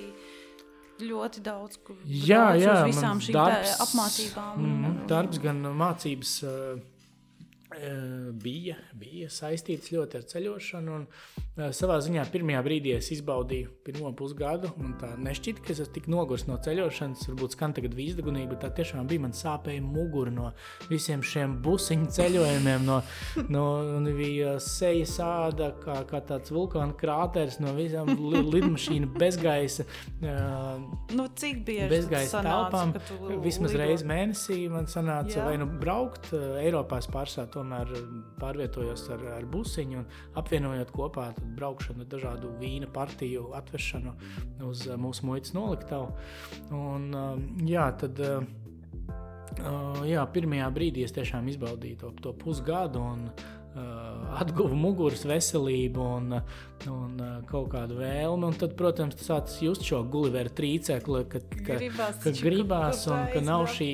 ļoti daudz. Jā, jā, uz visām šīm darbs, apmācībām. Mm, darbs gan mācības. Uh, bija, bija saistīts ļoti ar ceļošanu. Un, uh, savā ziņā pirmajā brīdī es izbaudīju pirmo pusgadu, un tā nešķita, ka es esmu tik noguris no ceļošanas. Varbūt skan tagad vīzdagunīgi, bet tā tiešām bija man sāpēja mugura no visiem šiem busiņu ceļojumiem, no, no bija seja sāda, kā, kā tāds vulkāna krāteris, no visām li, lidmašīnu bezgaisa. Uh, nu, cik bieži bezgaisa telpām? Vismaz reizi mēnesī man sanāca Jā. vai nu braukt Eiropā pārsvarā tomēr eh, pārvietojos ar, ar busiņu un apvienojot kopā braukšanu, dažādu vīna partiju atvešanu uz eh, mūsu muitas noliktavu. Un, eh, jā, tad, jā, pirmajā brīdī es tiešām izbaudīju to, to pusgadu. Un, atguva muguras veselību un, un kaut kādu vēlmi. Un tad, protams, tas sācis just šo Gulliveru trīcekli, ka, ka gribās, ka gribās un ka nav šī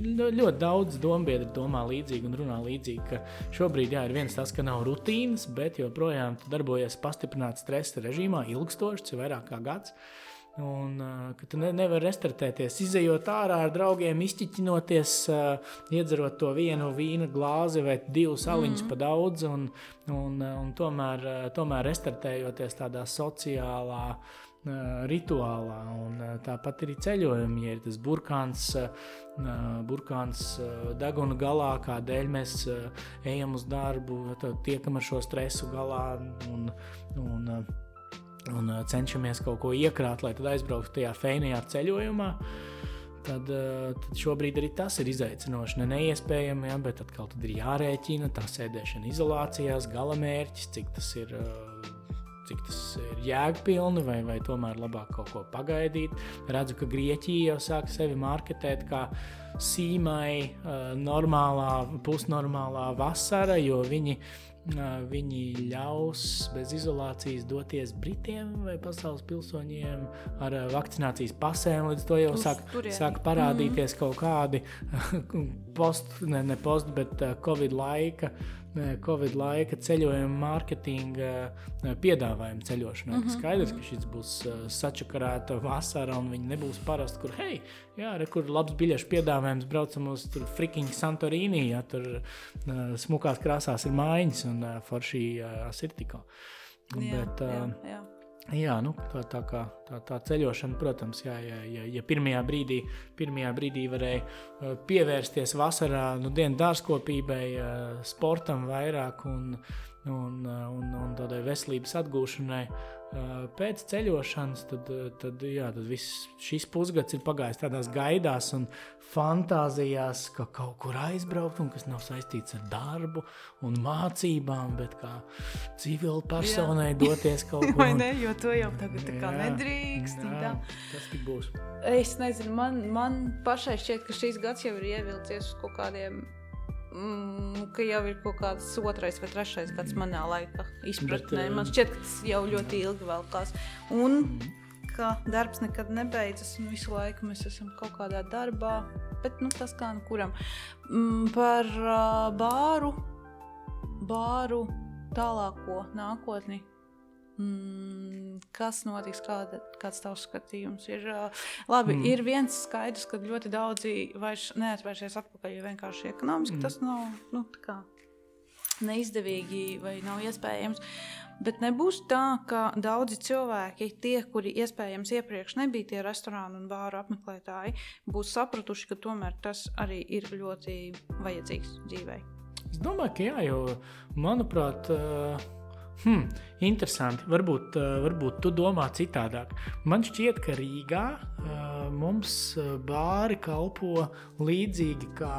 ļoti daudz dombiedri domā līdzīgi un runā līdzīgi, ka šobrīd jā, ir viens tas, ka nav rutīnas, bet joprojām darbojas pastiprināts stresa režīmā, ilgstoši, vairāk kā gads. Un, ka tu ne, nevari restartēties, izējot ārā ar draugiem, izķiķinoties, uh, iedzerot to vienu vīna glāzi vai divas aliņas mm pa daudz, un, un, un tomēr, tomēr restartējoties tādā sociālā uh, rituālā. Un tāpat arī ceļojumi, ja ir tas burkāns, burkāns deguna galā, kādēļ mēs ejam uz darbu, tiekam ar šo stresu galā un, un, un cenšamies kaut ko iekrāt, lai tad aizbrauktu tajā feinajā ceļojumā. Tad, tad šobrīd arī tas ir izaicinoši. Ne neiespējami, ja, bet atkal ir jārēķina tā sēdēšana izolācijās, galamērķis, cik tas ir cik tas ir jēgpilni, vai, vai tomēr labāk kaut ko pagaidīt. Redzu, ka Grieķija jau sāk sevi marketēt kā sīmai, normālā, pusnormālā vasara, jo viņi viņi ļaus bez izolācijas doties Britiem vai pasaules pilsoņiem ar vakcinācijas pasēm. Līdz to jau sāk, sāk parādīties mm. kaut kādi post, ne, ne post, bet Covid laika Covid laika ceļojuma mārketinga piedāvājumu ceļošanai. Mm -hmm. Skaidrs, ka šis būs sačakarēta vasara un viņi nebūs parasti, kur, hei, jā, re, kur labs biļešu piedāvājums, braucam uz freaking Santorīnī, ja tur uh, smukās krāsās ir mājiņas un uh, forši asirtiko. Jā, Bet, jā, jā. Jā, nu, tā, tā, kā, tā, tā ceļošana, protams, jā, ja, ja, ja pirmajā, brīdī, pirmajā brīdī varēja uh, pievērsties vasarā, nu, dienas dārzkopībai, uh, sportam vairāk un, un, uh, un, un tādai veselības atgūšanai, pēc ceļošanas, tad, tad, jā, tad viss šis pusgads ir pagājis tādās gaidās un fantāzijās, ka kaut kur aizbraukt, un kas nav saistīts ar darbu un mācībām, bet kā civila personai jā. doties kaut kur. Vai ne, jo to jau tagad tā kā jā, nedrīkst. Jā, tas tik būs. Es nezinu, man, man pašai šķiet, ka šīs gads jau ir ievilcies uz kaut kādiem mm, ka jau ir kaut kāds otrais vai trešais gads manā laika izpratnē. Bet, Man eh, šķiet, ka tas jau ļoti ilgi velkās. Un ka darbs nekad nebeidzas, un visu laiku mēs esam kaut kādā darbā. Bet nu, tas kā nu kuram. Mm, par uh, bāru, bāru tālāko nākotni Mm, kas notiks, kāda, kāds tavs skatījums ir? Labi, mm. ir viens skaidrs, ka ļoti daudzi vairs neatvērsies atpakaļ, jo vienkārši ekonomiski mm. tas nav nu, neizdevīgi vai nav iespējams. Bet nebūs tā, ka daudzi cilvēki, tie, kuri iespējams iepriekš nebija tie restorānu un bāru apmeklētāji, būs sapratuši, ka tomēr tas arī ir ļoti vajadzīgs dzīvei. Es domāju, ka jā, jo manuprāt, uh Hmm, interesanti. Varbūt, uh, varbūt tu domā citādāk. Man šķiet, ka Rīgā uh, mums bāri kalpo līdzīgi kā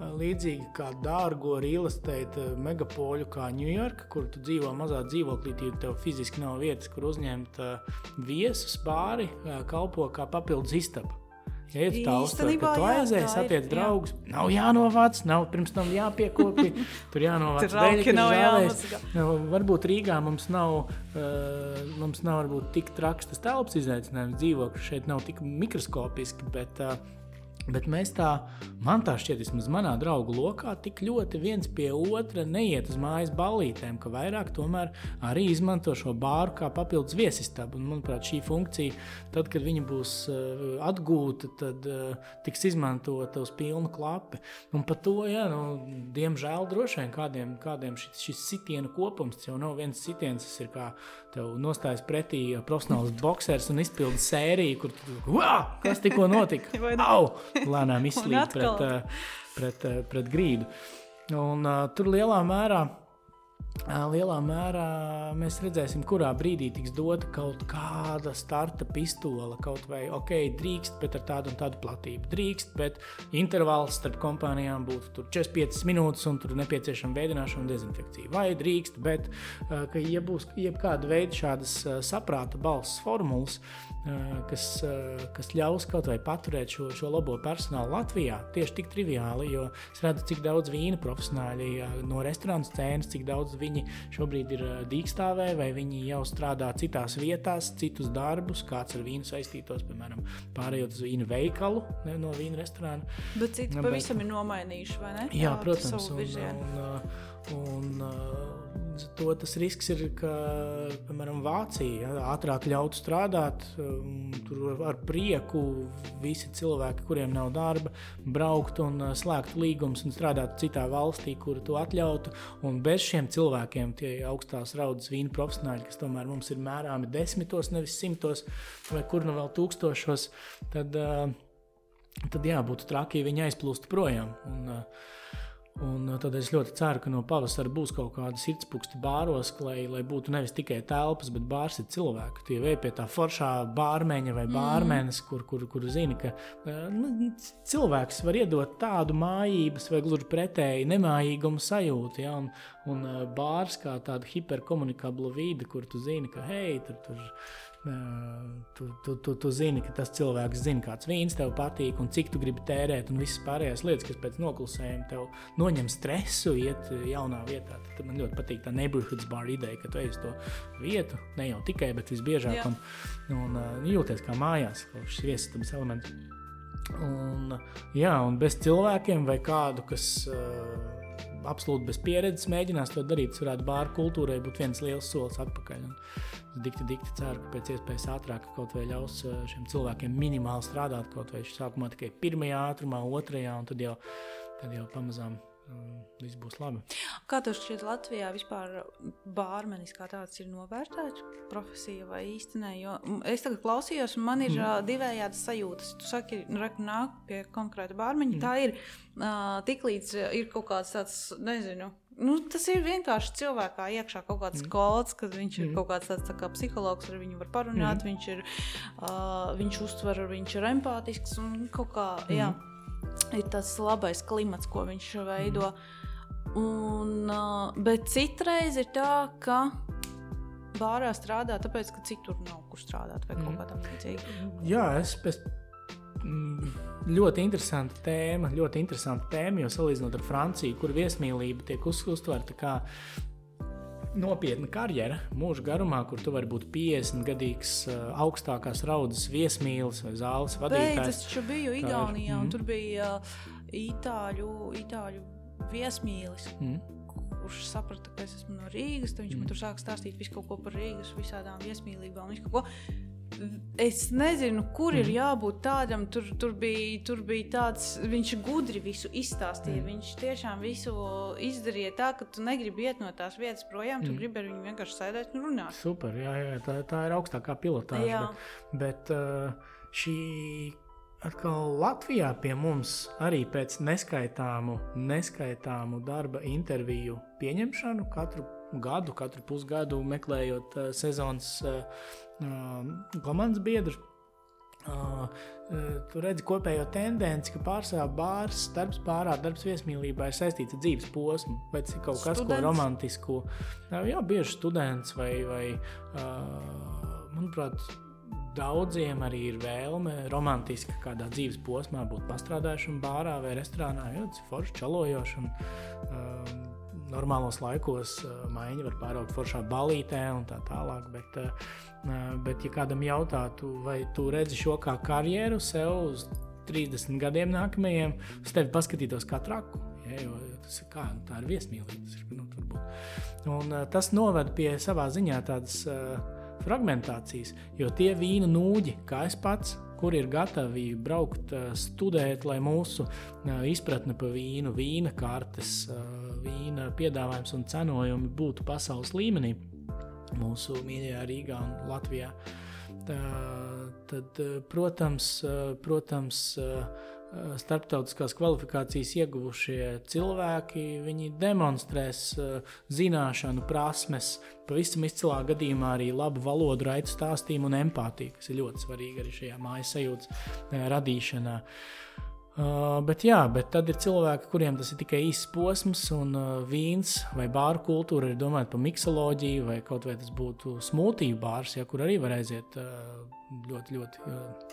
līdzīgi kā dārgo estate megapoļu, kā Ņujorka, kur tu dzīvo mazā dzīvoklī, jo tev fiziski nav vietas, kur uzņemt viesus pāri, kalpo kā papildus istaba. Ir tā ka tu aizies, satiec draugus, nav jānovāc, nav pirms tam jāpiekopja, tur jānovāc veļi, nav jānovāc. Nu, varbūt Rīgā mums nav, uh, mums nav varbūt tik traks tas telpas izaicinājums dzīvokļi, šeit nav tik mikroskopiski, bet uh, Bet mēs tā, man tā šķiet, vismaz manā draugu lokā, tik ļoti viens pie otra neiet uz mājas ballītēm, ka vairāk tomēr arī izmanto šo bāru kā papildus viesistabu. Un, manuprāt, šī funkcija, tad, kad viņa būs uh, atgūta, tad uh, tiks izmantota uz pilnu klapi. Un par to, jā, nu, diemžēl, droši vien kādiem, kādiem šis, šis sitienu kopums, jau nav viens sitiens, tas ir kā tev nostājas pretī profesionāls boxers un izpilda sēriju, kur tu, kas tikko notika? Au! Lēnām izslīd pret, eh, pret, eh, pret grīdu. Un, uh, tur lielā mērā lielā mērā mēs redzēsim, kurā brīdī tiks dota kaut kāda starta pistole. Kaut vai ok, drīkst, bet ar tādu un tādu platību. Drīkst, bet intervāls starp kompānijām būtu 45 minūtes, un tur nepieciešama veidināšana un dezinfekcija. Vai drīkst, bet ka, ja būs jebkāda veida šādas saprāta balss formulas, kas, kas ļaus kaut vai paturēt šo, šo labo personālu Latvijā, tieši tik triviāli, jo es redzu, cik daudz vīna profesionāļi no restorāna scēnas, cik daudz viņi šobrīd ir dīkstāvē, vai viņi jau strādā citās vietās, citus darbus, kāds ar vīnu saistītos, piemēram, pārējot uz vīnu veikalu, ne, no vīnu restorāna. Bet citi pavisam bet, ir nomainījuši, vai ne? Jā, protams. Un, un, un, un, to tas risks ir, ka, piemēram, Vācija ja, ātrāk ļautu strādāt. Um, tur ar prieku visi cilvēki, kuriem nav darba, braukt un uh, slēgt līgumus un strādāt citā valstī, kur to atļautu. Un bez šiem cilvēkiem, tie augstās raudas vīnu profesionāļi, kas tomēr mums ir mērāmi desmitos, nevis simtos vai kur nu vēl tūkstošos, tad, uh, tad jā, būtu traki, ja viņi aizplūst projām. Un, uh, Un uh, tad es ļoti ceru, ka no pavasara būs kaut kāda sirdspūksta bāros, lai, lai būtu nevis tikai telpas, bet bārs ir cilvēki. Tie vēl pie tā foršā bārmeņa vai bārmenes, mm. kur, kur, kur zina, ka uh, nu, cilvēks var iedot tādu mājības vai gluži pretēji nemājīgumu sajūtu. Ja? Un, un uh, bārs kā tāda hiperkomunikabla vide, kur tu zini, ka hei, tur tur Tu, tu, tu, tu zini, ka tas cilvēks zina, kāds vīns tev patīk un cik tu gribi tērēt, un visas pārējās lietas, kas pēc noklusējuma tev noņem stresu, iet jaunā vietā. Tad man ļoti patīk tā neighborhood bar ideja, ka tu ej uz to vietu, ne jau tikai, bet visbiežāk, jā. un, un uh, jūties kā mājās, kā šis viesistabas elements. Un, jā, un bez cilvēkiem vai kādu, kas. Uh, absolūti bez pieredzes mēģinās to darīt. Tas varētu bāra kultūrai būt viens liels solis atpakaļ. Un dikti, dikti ceru, ka pēc iespējas ātrāk kaut vai ļaus eh, šiem cilvēkiem minimāli strādāt, kaut vai sākumā tikai pirmajā ātrumā, otrajā, un tad jau, tad jau pamazām viss būs labi. Kā tev šķiet, Latvijā vispār bārmenis kā tāds ir novērtēts profesija vai īstenē? Jo es tagad klausījos, un man ir mm. divējādas sajūtas. Tu saki, reku nāk pie konkrēta bārmeņa. Mm. Tā ir uh, tiklīdz ir kaut kāds tāds, nezinu. Nu, tas ir vienkārši cilvēkā iekšā kaut kāds mm. kods, kad viņš ir mm. kaut kāds tāds tā kā psihologs, ar viņu var parunāt, mm. viņš ir, uh, viņš uztver, viņš ir empātisks un kaut kā, mm. jā ir tas labais klimats, ko viņš veido. Un, bet citreiz ir tā, ka bārā strādā tāpēc, ka citur nav kur strādāt vai kaut kā tamlīdzīga. Jā, es pēc ļoti interesanta tēma, ļoti interesanta tēma, jo salīdzinot ar Franciju, kur viesmīlība tiek uztverta kā nopietna karjera mūža garumā, kur tu vari būt 50 gadīgs augstākās raudas viesmīlis vai zāles vadītājs. Es biju Igaunijā, un mm. tur bija itāļu, itāļu viesmīlis. Mm kurš saprata, ka es esmu no Rīgas. Viņš mm. man tur sāka stāstīt visu kaut ko par Rīgas, visādām viesmīlībām. Es nezinu, kur mm. ir mhm. jābūt tādam. Tur, tur, bija, tur bija tāds, viņš gudri visu izstāstīja. Mm. Viņš tiešām visu izdarīja tā, ka tu negribi iet no tās vietas projām. Tu mm. gribi ar viņu vienkārši sēdēt un runāt. Super, jā, jā tā, tā ir augstākā pilotāža. Bet, bet uh, šī atkal Latvijā pie mums arī pēc neskaitāmu, neskaitāmu darba interviju pieņemšanu katru gadu, katru pusgadu meklējot uh, sezonas uh, komandas biedru. tu redzi kopējo tendenci, ka pārsvarā bārs, darbs pārā, darbs viesmīlībā ir saistīts ar dzīves posmu, vai tas ir kaut kas, students. ko romantisku. Jā, bieži students vai, vai manuprāt, daudziem arī ir vēlme romantiski kādā dzīves posmā būt pastrādājušam bārā vai restorānā, jo tas ir forši čalojoši. Un, um, normālos laikos maiņa var pāraukt foršā balītē un tā tālāk. Bet, bet ja kādam jautātu, vai tu redzi šo kā karjeru sev uz 30 gadiem nākamajiem, uz tevi paskatītos kā traku. Ja, jo tas ir kā, nu, tā ir viesmīlība. Nu, un, tas noved pie savā ziņā tādas uh, fragmentācijas, jo tie vīna nūģi, kā es pats, kur ir gatavi braukt, studēt, lai mūsu izpratne par vīnu, vīna kartes, vīna piedāvājums un cenojumi būtu pasaules līmenī, mūsu mīļajā Rīgā un Latvijā. Tā, tad, protams, protams starptautiskās kvalifikācijas ieguvušie cilvēki, viņi demonstrēs zināšanu, prasmes, pavisam izcilā gadījumā arī labu valodu, raitu stāstījumu un empātiju, kas ir ļoti svarīgi arī šajā mājas sajūtas radīšanā. Uh, bet, jā, bet tad ir cilvēki, kuriem tas ir tikai īsts posms, un uh, vīns vai bāru kultūra ir domāta par miksoloģiju, vai kaut vai tas būtu smūtiju bārs, ja, kur arī var aiziet uh, ļoti, ļoti uh,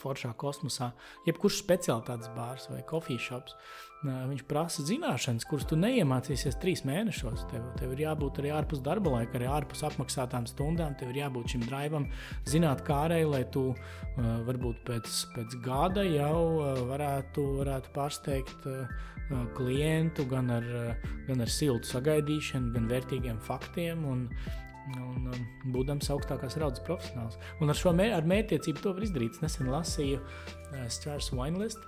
foršā kosmosā, jebkurš speciālitātes bārs vai kofijas shops. Viņš prasa zināšanas, kuras tu neiemācīsies trīs mēnešos. Tev, tev ir jābūt arī ārpus darba laika, arī ārpus apmaksātām stundām. Tev ir jābūt šim drivam, zināt, kā arī, lai tu varbūt pēc, pēc gada jau varētu, varētu pārsteigt klientu gan ar, gan ar siltu sagaidīšanu, gan vērtīgiem faktiem. Un, un um, būdams augstākās raudzes profesionāls. Un ar šo mē, ar mērķtiecību to var izdarīt. Es nesen lasīju uh, Stars Wine List.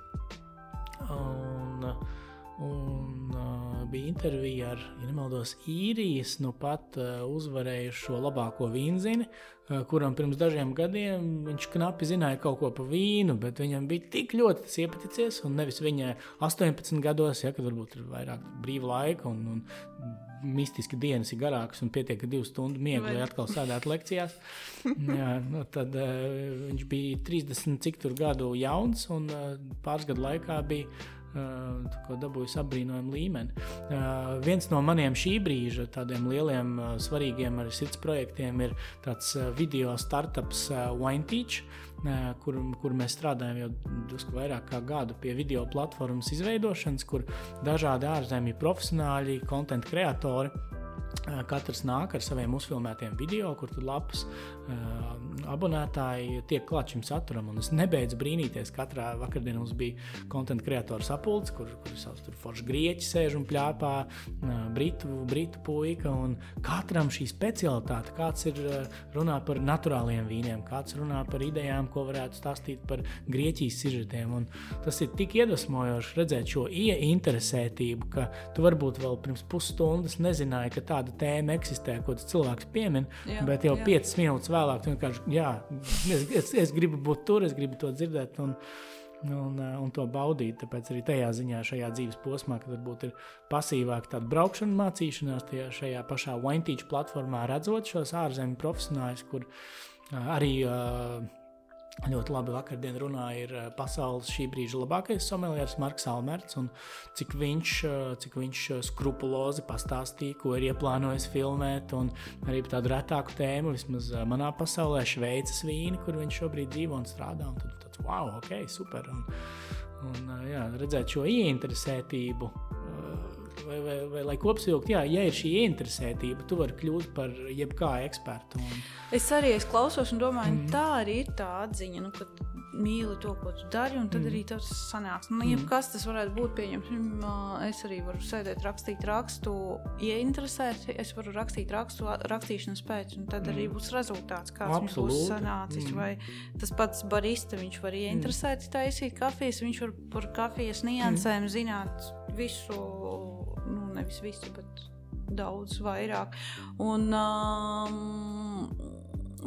Un, uh, un uh, bija intervija ar, ja nemaldos, īrijas, nu pat uh, uzvarējušo labāko vīnzini, uh, kuram pirms dažiem gadiem viņš knapi zināja kaut ko par vīnu, bet viņam bija tik ļoti tas iepaticies, un nevis viņai 18 gados, ja, kad varbūt ir vairāk brīva laika un, un mistiski dienas ir garākas un pietiek ar divu stundu miegu, lai atkal sēdētu lekcijās. Jā, nu, tad uh, viņš bija 30 cik tur gadu jauns un uh, pāris gadu laikā bija. Uh, dabūju apbrīnojumu līmeni. Uh, viens no maniem šī brīža tādiem lieliem, uh, svarīgiem arī sirds projektiem ir tāds video startups WineTeach. Kur, kur mēs strādājam jau drusku vairāk kā gadu pie video platformas izveidošanas, kur dažādi ārzemju profesionāļi, konteksta kreatori Katrs nāk ar saviem uzfilmētiem video, kur tur lapas abonētāji tiek klāt šim saturam. Un es nebeidzu brīnīties. Katrā vakardienā mums bija konteksta kreatora sapulce, kur, kur savs foršs grieķis sēž un plēpā, uh, britu, britu puika. Katram šī specialitāte, kāds ir uh, runā par naturāliem vīniem, kāds runā par idejām, ko varētu stāstīt par Grieķijas sižetiem. Un tas ir tik iedvesmojoši redzēt šo ieinteresētību, ka tu varbūt vēl pirms pusstundas nezināji, ka tā tāda tēma eksistē, ko cilvēks piemin, jā, bet jau jā. 5 minūtes vēlāk, vienkārši, jā, es, es, es gribu būt tur, es gribu to dzirdēt. Un, un, un to baudīt. Tāpēc arī tajā ziņā, šajā dzīves posmā, kad varbūt ir pasīvāk tāda braukšana, mācīšanās, tajā, šajā pašā Waintīča platformā, redzot šos ārzemju profesionāļus, kur arī uh, Ļoti labi vakardien runāja ir eh, pasaules šī brīža labākais somelieris Marks Almerts, un cik viņš, eh, cik viņš eh, skrupulozi pastāstīja, ko ir ieplānojis filmēt, un arī tādu retāku tēmu, vismaz manā pasaulē, Šveices vīni, kur viņš šobrīd dzīvo un strādā, un tad tāds, wow, ok, super, un, un jā, redzēt šo ieinteresētību vai, vai, vai lai kopsavilkt, jā, ja ir šī interesētība, tu vari kļūt par jebkādu ekspertu. Un... Es arī es klausos un domāju, mm. tā arī ir tā atziņa, nu, ka mīli to, ko tu dari, un tad mm. arī tas sanāks. Nu, mm. Kas tas varētu būt? Pieņemsim, es arī varu sēdēt, rakstīt rakstu, ieinteresēt, es varu rakstīt rakstu rakstīšanas pēc, un tad mm. arī būs rezultāts, kāds Absolūti. būs sanācis. Mm. Vai tas pats barista, viņš var ieinteresēt, mm. taisīt kafijas, viņš var par kafijas niansēm mm. zināt visu nevis visu, bet daudz vairāk. Un, um,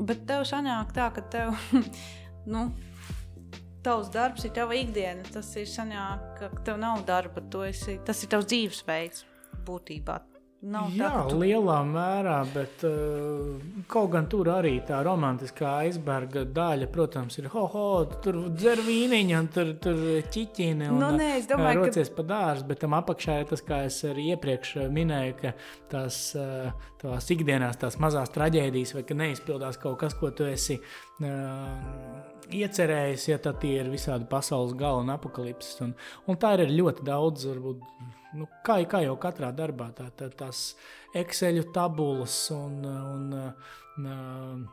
bet tev sanāk tā, ka tev, nu, tavs darbs ir tava ikdiena. Tas ir sanāk, ka tev nav darba, esi, tas ir tavs dzīvesveids būtībā. Nav Jā, tā, ka tu... lielā mērā, bet uh, kaut gan tur arī tā romantiskā aizberga daļa, protams, ir ho, ho tur dzer vīniņu, un tur, tur ķiķini un Nu, nē, es domāju, ka- rocies pa dārzu, bet tam apakšā ir tas, kā es arī iepriekš uh, minēju, ka tās, tās ikdienās tās mazās traģēdijas vai ka neizpildās kaut kas, ko tu esi uh, iecerējis, ja tie ir visādi pasaules gala un un tā ir ļoti daudz, varbūt, nu, kā, kā jau katrā darbā, tā, tā, tās Excel tabulas un, un, un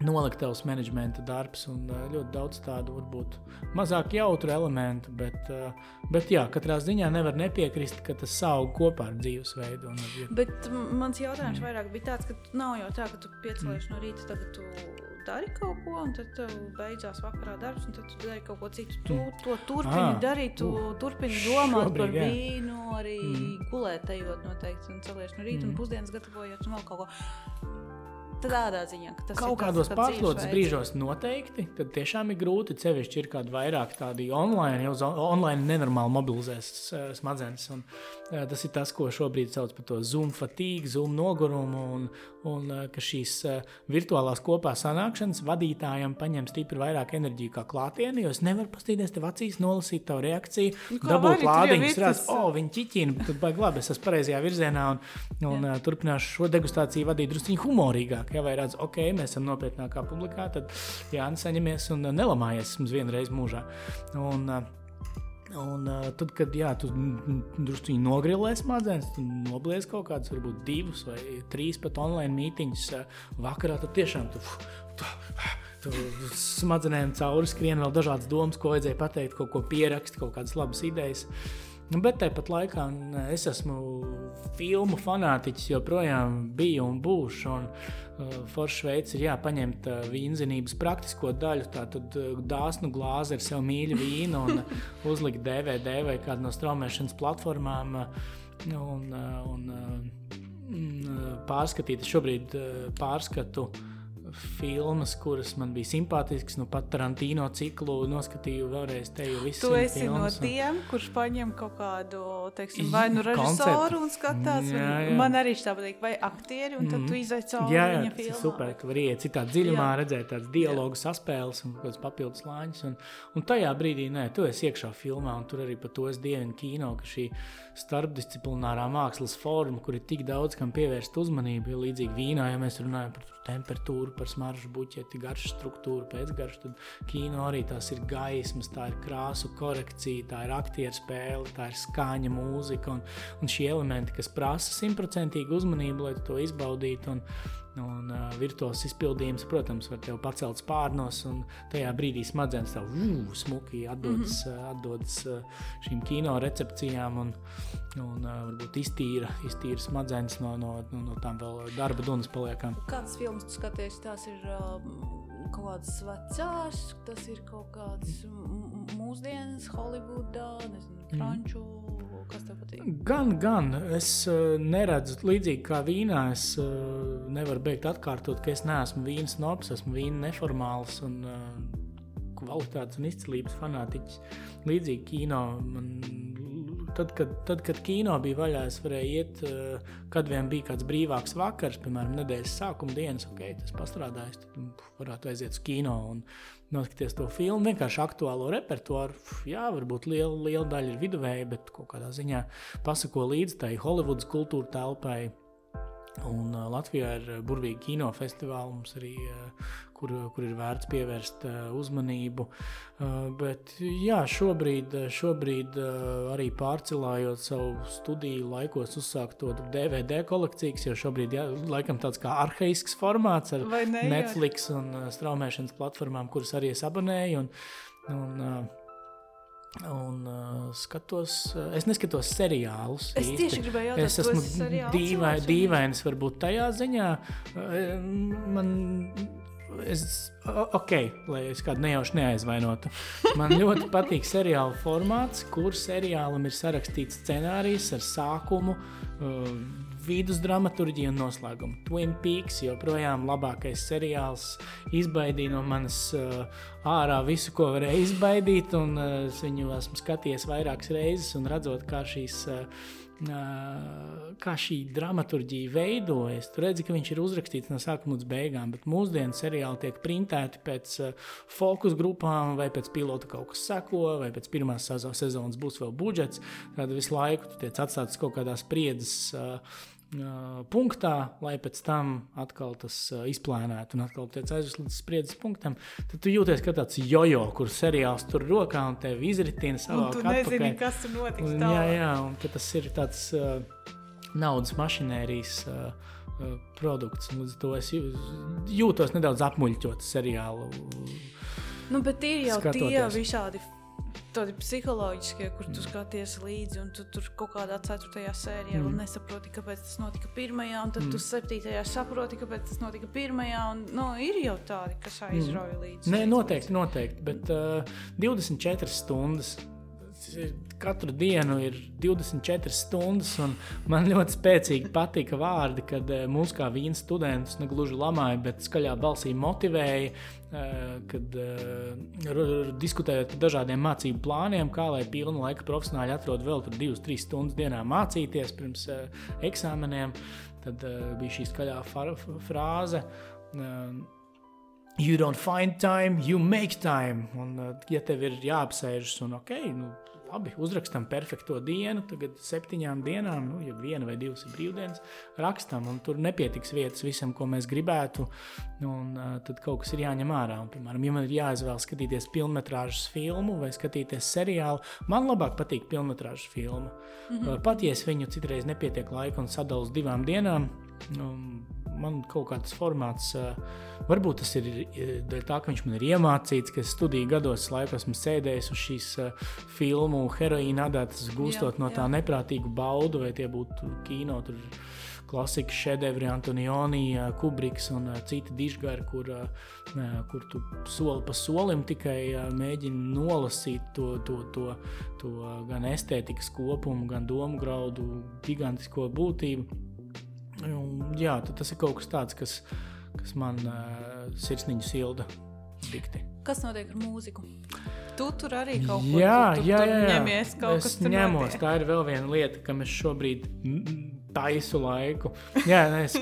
noliktavas menedžmenta darbs un uh, ļoti daudz tādu varbūt mazāk jautru elementu, bet, uh, bet jā, katrā ziņā nevar nepiekrist, ka tas aug kopā ar dzīvesveidu. un ar- Bet mans jautājums mm. vairāk bija tāds, ka nav jau tā, ka tu piecēlies mm. no rīta, tagad tu dari kaut ko, un tad tev beidzās vakarā darbs, un tad tu dari kaut ko citu. Tu to turpini Ah, darīt, tu uh, turpini domāt šobrīd, par jā. vīnu, arī Mm. mm. gulēt, ejot noteikti, un celies no rīta, Mm. mm. un pusdienas gatavojot, un vēl kaut ko. Tādā ziņā, ka tas Kaut ir kādos pārslodzes brīžos noteikti, tad tiešām ir grūti. Cevišķi ir kādi vairāk tādi online, jau online nenormāli mobilizēs eh, smadzenes. Un, eh, tas ir tas, ko šobrīd sauc par to zoom fatigue, zoom nogurumu, un, un eh, ka šīs virtuālās kopā sanākšanas vadītājam paņem stipri vairāk enerģiju kā klātienē, jo es nevaru paskatīties tev acīs, nolasīt tavu reakciju, Nu, dabūt lādiņu, tas- o, oh, viņi ķiķina, tad baigi labi, es esmu pareizajā virzienā un, un uh, turpināšu šo degustāciju vadīt drusku humorīgāk. Ja vai redz, ok, mēs esam nopietnākā publikā, tad jā, saņemies un uh, nelamājies mums vienreiz mūžā. Un, uh, Un, uh, tad, kad jā, tu drusku nogrilēsi smadzenes, tu noblies kaut kādus, varbūt divus vai trīs pat online mītīņus uh, vakarā, tad tiešām tu, tu, smadzenēm cauri skrien vēl dažādas domas, ko vajadzēja pateikt, kaut ko pierakstīt, kaut kādas labas idejas. Nu, bet tāpat laikā nē, es esmu filmu fanātiķis, joprojām biju un būšu. Un, uh, Foršs veids ir jāpaņemt uh, vīnzinības praktisko daļu, tātad uh, dāsnu glāzi ar sev mīļu vīnu un uh, uzlikt DVD vai kādu no straumēšanas platformām. uh, Un, uh, un, uh, pārskatīt, šobrīd uh, pārskatu filmas, kuras man bija simpātiskas. Nu, pat Tarantino ciklu noskatīju vēlreiz te jau. Tu esi filmas, no un- tiem, kurš paņem kaut kādu, teiksim, Jā, vai nu režisoru un skatās. Jā, un jā. Man arī tā patīk, vai aktieri, un tad tu izai cauri Jā, jā, viņa ir filmām. super. Tu vari iet citā dziļumā, Jā. redzēt tādas dialogu saspēles un kādas papildus slāņus. Un, un tajā brīdī, nē, tu esi iekšā filmā, un tur arī par to es dievinu kino, ka šī starpdisciplinārā mākslas forma, kur ir tik daudz kam pievērst uzmanību, ir līdzīga vīnā, ja mēs runājam par temperatūru, par smaržu buķeti, garšu struktūru, pēcgaršu, tad kino arī tās ir gaismas, tā ir krāsu korekcija, tā ir aktieru spēle, tā ir skaņa, mūzika un, un šie elementi, kas prasa simtprocentīgu uzmanību, lai to izbaudītu. Un, Un uh, virtuāls izpildījums, protams, var tevi pacelt spārnos, un tajā brīdī smadzenes tev uh, smuki atdodas, mm -hmm. atdodas uh, šīm kino recepcijām un, un uh, varbūt iztīra, iztīra smadzenes no, no, no, tām vēl darba dunas paliekām. Kādas filmas tu skaties? Tās ir um, kaut kādas vecās, tas ir kaut kādas mūsdienas, Holivudā, nezinu, franču. Kas tev patīk? Gan, gan es uh, neredzu līdzīgi kā vīnā. Es uh, nevaru beigt atkārtot, ka es neesmu vīnas nobs, esmu vīna neformāls un uh, kvalitātes un izcilības fanātiķis. Līdzīgi kino. Man, tad, kad, tad, kad kino bija vaļā, es varēju iet, kad vien bija kāds brīvāks vakars, piemēram, nedēļas sākuma dienas, ok, tas pastrādājis, tad varētu aiziet uz kino un noskatīties to filmu. Vienkārši aktuālo repertuāru. Jā, varbūt liela, liela daļa ir viduvēja, bet kaut kādā ziņā pasako līdzi tai Holivudas kultūra telpai. Un Latvijā ir burvīgi kinofestivāli, mums arī, kur, kur ir vērts pievērst uh, uzmanību. Uh, bet jā, šobrīd, uh, šobrīd arī pārcelājot savu studiju laikos, uzsākt to DVD kolekciju, kas jau šobrīd ir laikam tāds kā arhaisks formāts ar ne, jā? Netflix un straumēšanas platformām, kuras arī es abonēju. Un, un, Un uh, skatos, es neskatos seriālus. Es īsti. tieši gribēju jautāt, Es esmu esi seriāla dīvai, cilvēks vai ne? dīvains, varbūt tajā ziņā. Man, es, ok, lai es kādu nejauši neaizvainotu. Man ļoti patīk seriāla formāts, kur seriālam ir sarakstīts scenārijs ar sākumu. Uh, Vidusdramaturģija un noslēgumu. Twin Peaks joprojām labākais seriāls. Izbaidīja no manas uh, ārā visu, ko varēja izbaidīt. Un, uh, es viņu esmu skatījies vairākas reizes un redzot, kā šīs kā šī dramaturgija veidojas. Tur redzi, ka viņš ir uzrakstīts no sākuma līdz beigām, bet mūsdienu seriāli tiek printēti pēc fokus grupām, vai pēc pilota kaut kas seko, vai pēc pirmās sezonas būs vēl budžets. Tad visu laiku tu tiec atstāts kaut kādā spriedzes punktā, lai pēc tam atkal tas izplānētu un atkal tiek aizvest līdz spriedzes punktam, tad tu jūties kā tāds jojo, kur seriāls tur rokā un tevi izritina savā Un tu nezini, kas tur notiks. Un, jā, jā, un tas ir tāds uh, naudas mašinērijas uh, uh, produkts. Līdz ar to es jūtos nedaudz apmuļķots seriālu. Nu, bet ir jau skatoties. tie visādi tādi psiholoģiskie, kur tu skaties līdzi, un tu tur kaut kādā ceturtajā sērijā mm. nesaproti, kāpēc tas notika pirmajā, un tad mm. tu septītajā saproti, kāpēc tas notika pirmajā. Un, nu, ir jau tādi, kas aizrauja līdzi. Nē, noteikti, noteikti. Bet uh, 24 stundas. Katru dienu ir 24 stundas, un man ļoti spēcīgi patika vārdi, kad uh, mūsu kā vīna studentus ne gluži lamāja, bet skaļā balsī motivēja, uh, kad uh, diskutējot par dažādiem mācību plāniem, kā lai pilnu laiku profesionāļi atrod vēl 2-3 stundas dienā mācīties pirms eksāmeniem. Tad bija šī skaļā frāze. You don't find time, you make time. Un, ja tev ir jāapsēžas un ok, nu, labi, uzrakstam perfekto dienu, tagad septiņām dienām, nu, ja viena vai divas ir brīvdienas, rakstam, un tur nepietiks vietas visam, ko mēs gribētu, un uh, tad kaut kas ir jāņem ārā. Un, piemēram, ja man ir jāizvēlas skatīties filmas filmu vai skatīties seriālu, man labāk patīk filmas filma. Mm -hmm. Pat ja es viņu citreiz nepietiek laika un sadalu uz divām dienām, um, man kaut kāds formāts, varbūt tas ir dēļ tā, ka viņš man ir iemācīts, ka studiju gados laikā esmu sēdējis uz šīs filmu heroīna adētas, gūstot jā, no tā jā. neprātīgu baudu, vai tie būtu kino. Tur, klasikas šedevri, Antonioni, Kubriks un citi dižgari, kur, kur tu soli pa solim tikai mēģini nolasīt to, to, to, to gan estētikas kopumu, gan domu graudu, gigantisko būtību. Un, jā, tas ir kaut kas tāds, kas, kas man uh, sirsniņu silda dikti. Kas notiek ar mūziku? Tu tur arī kaut ko tu, tu, jā, jā, jā. ņemies. Kaut es ņemos, tā ir vēl viena lieta, kam es šobrīd taisu laiku. Jā, es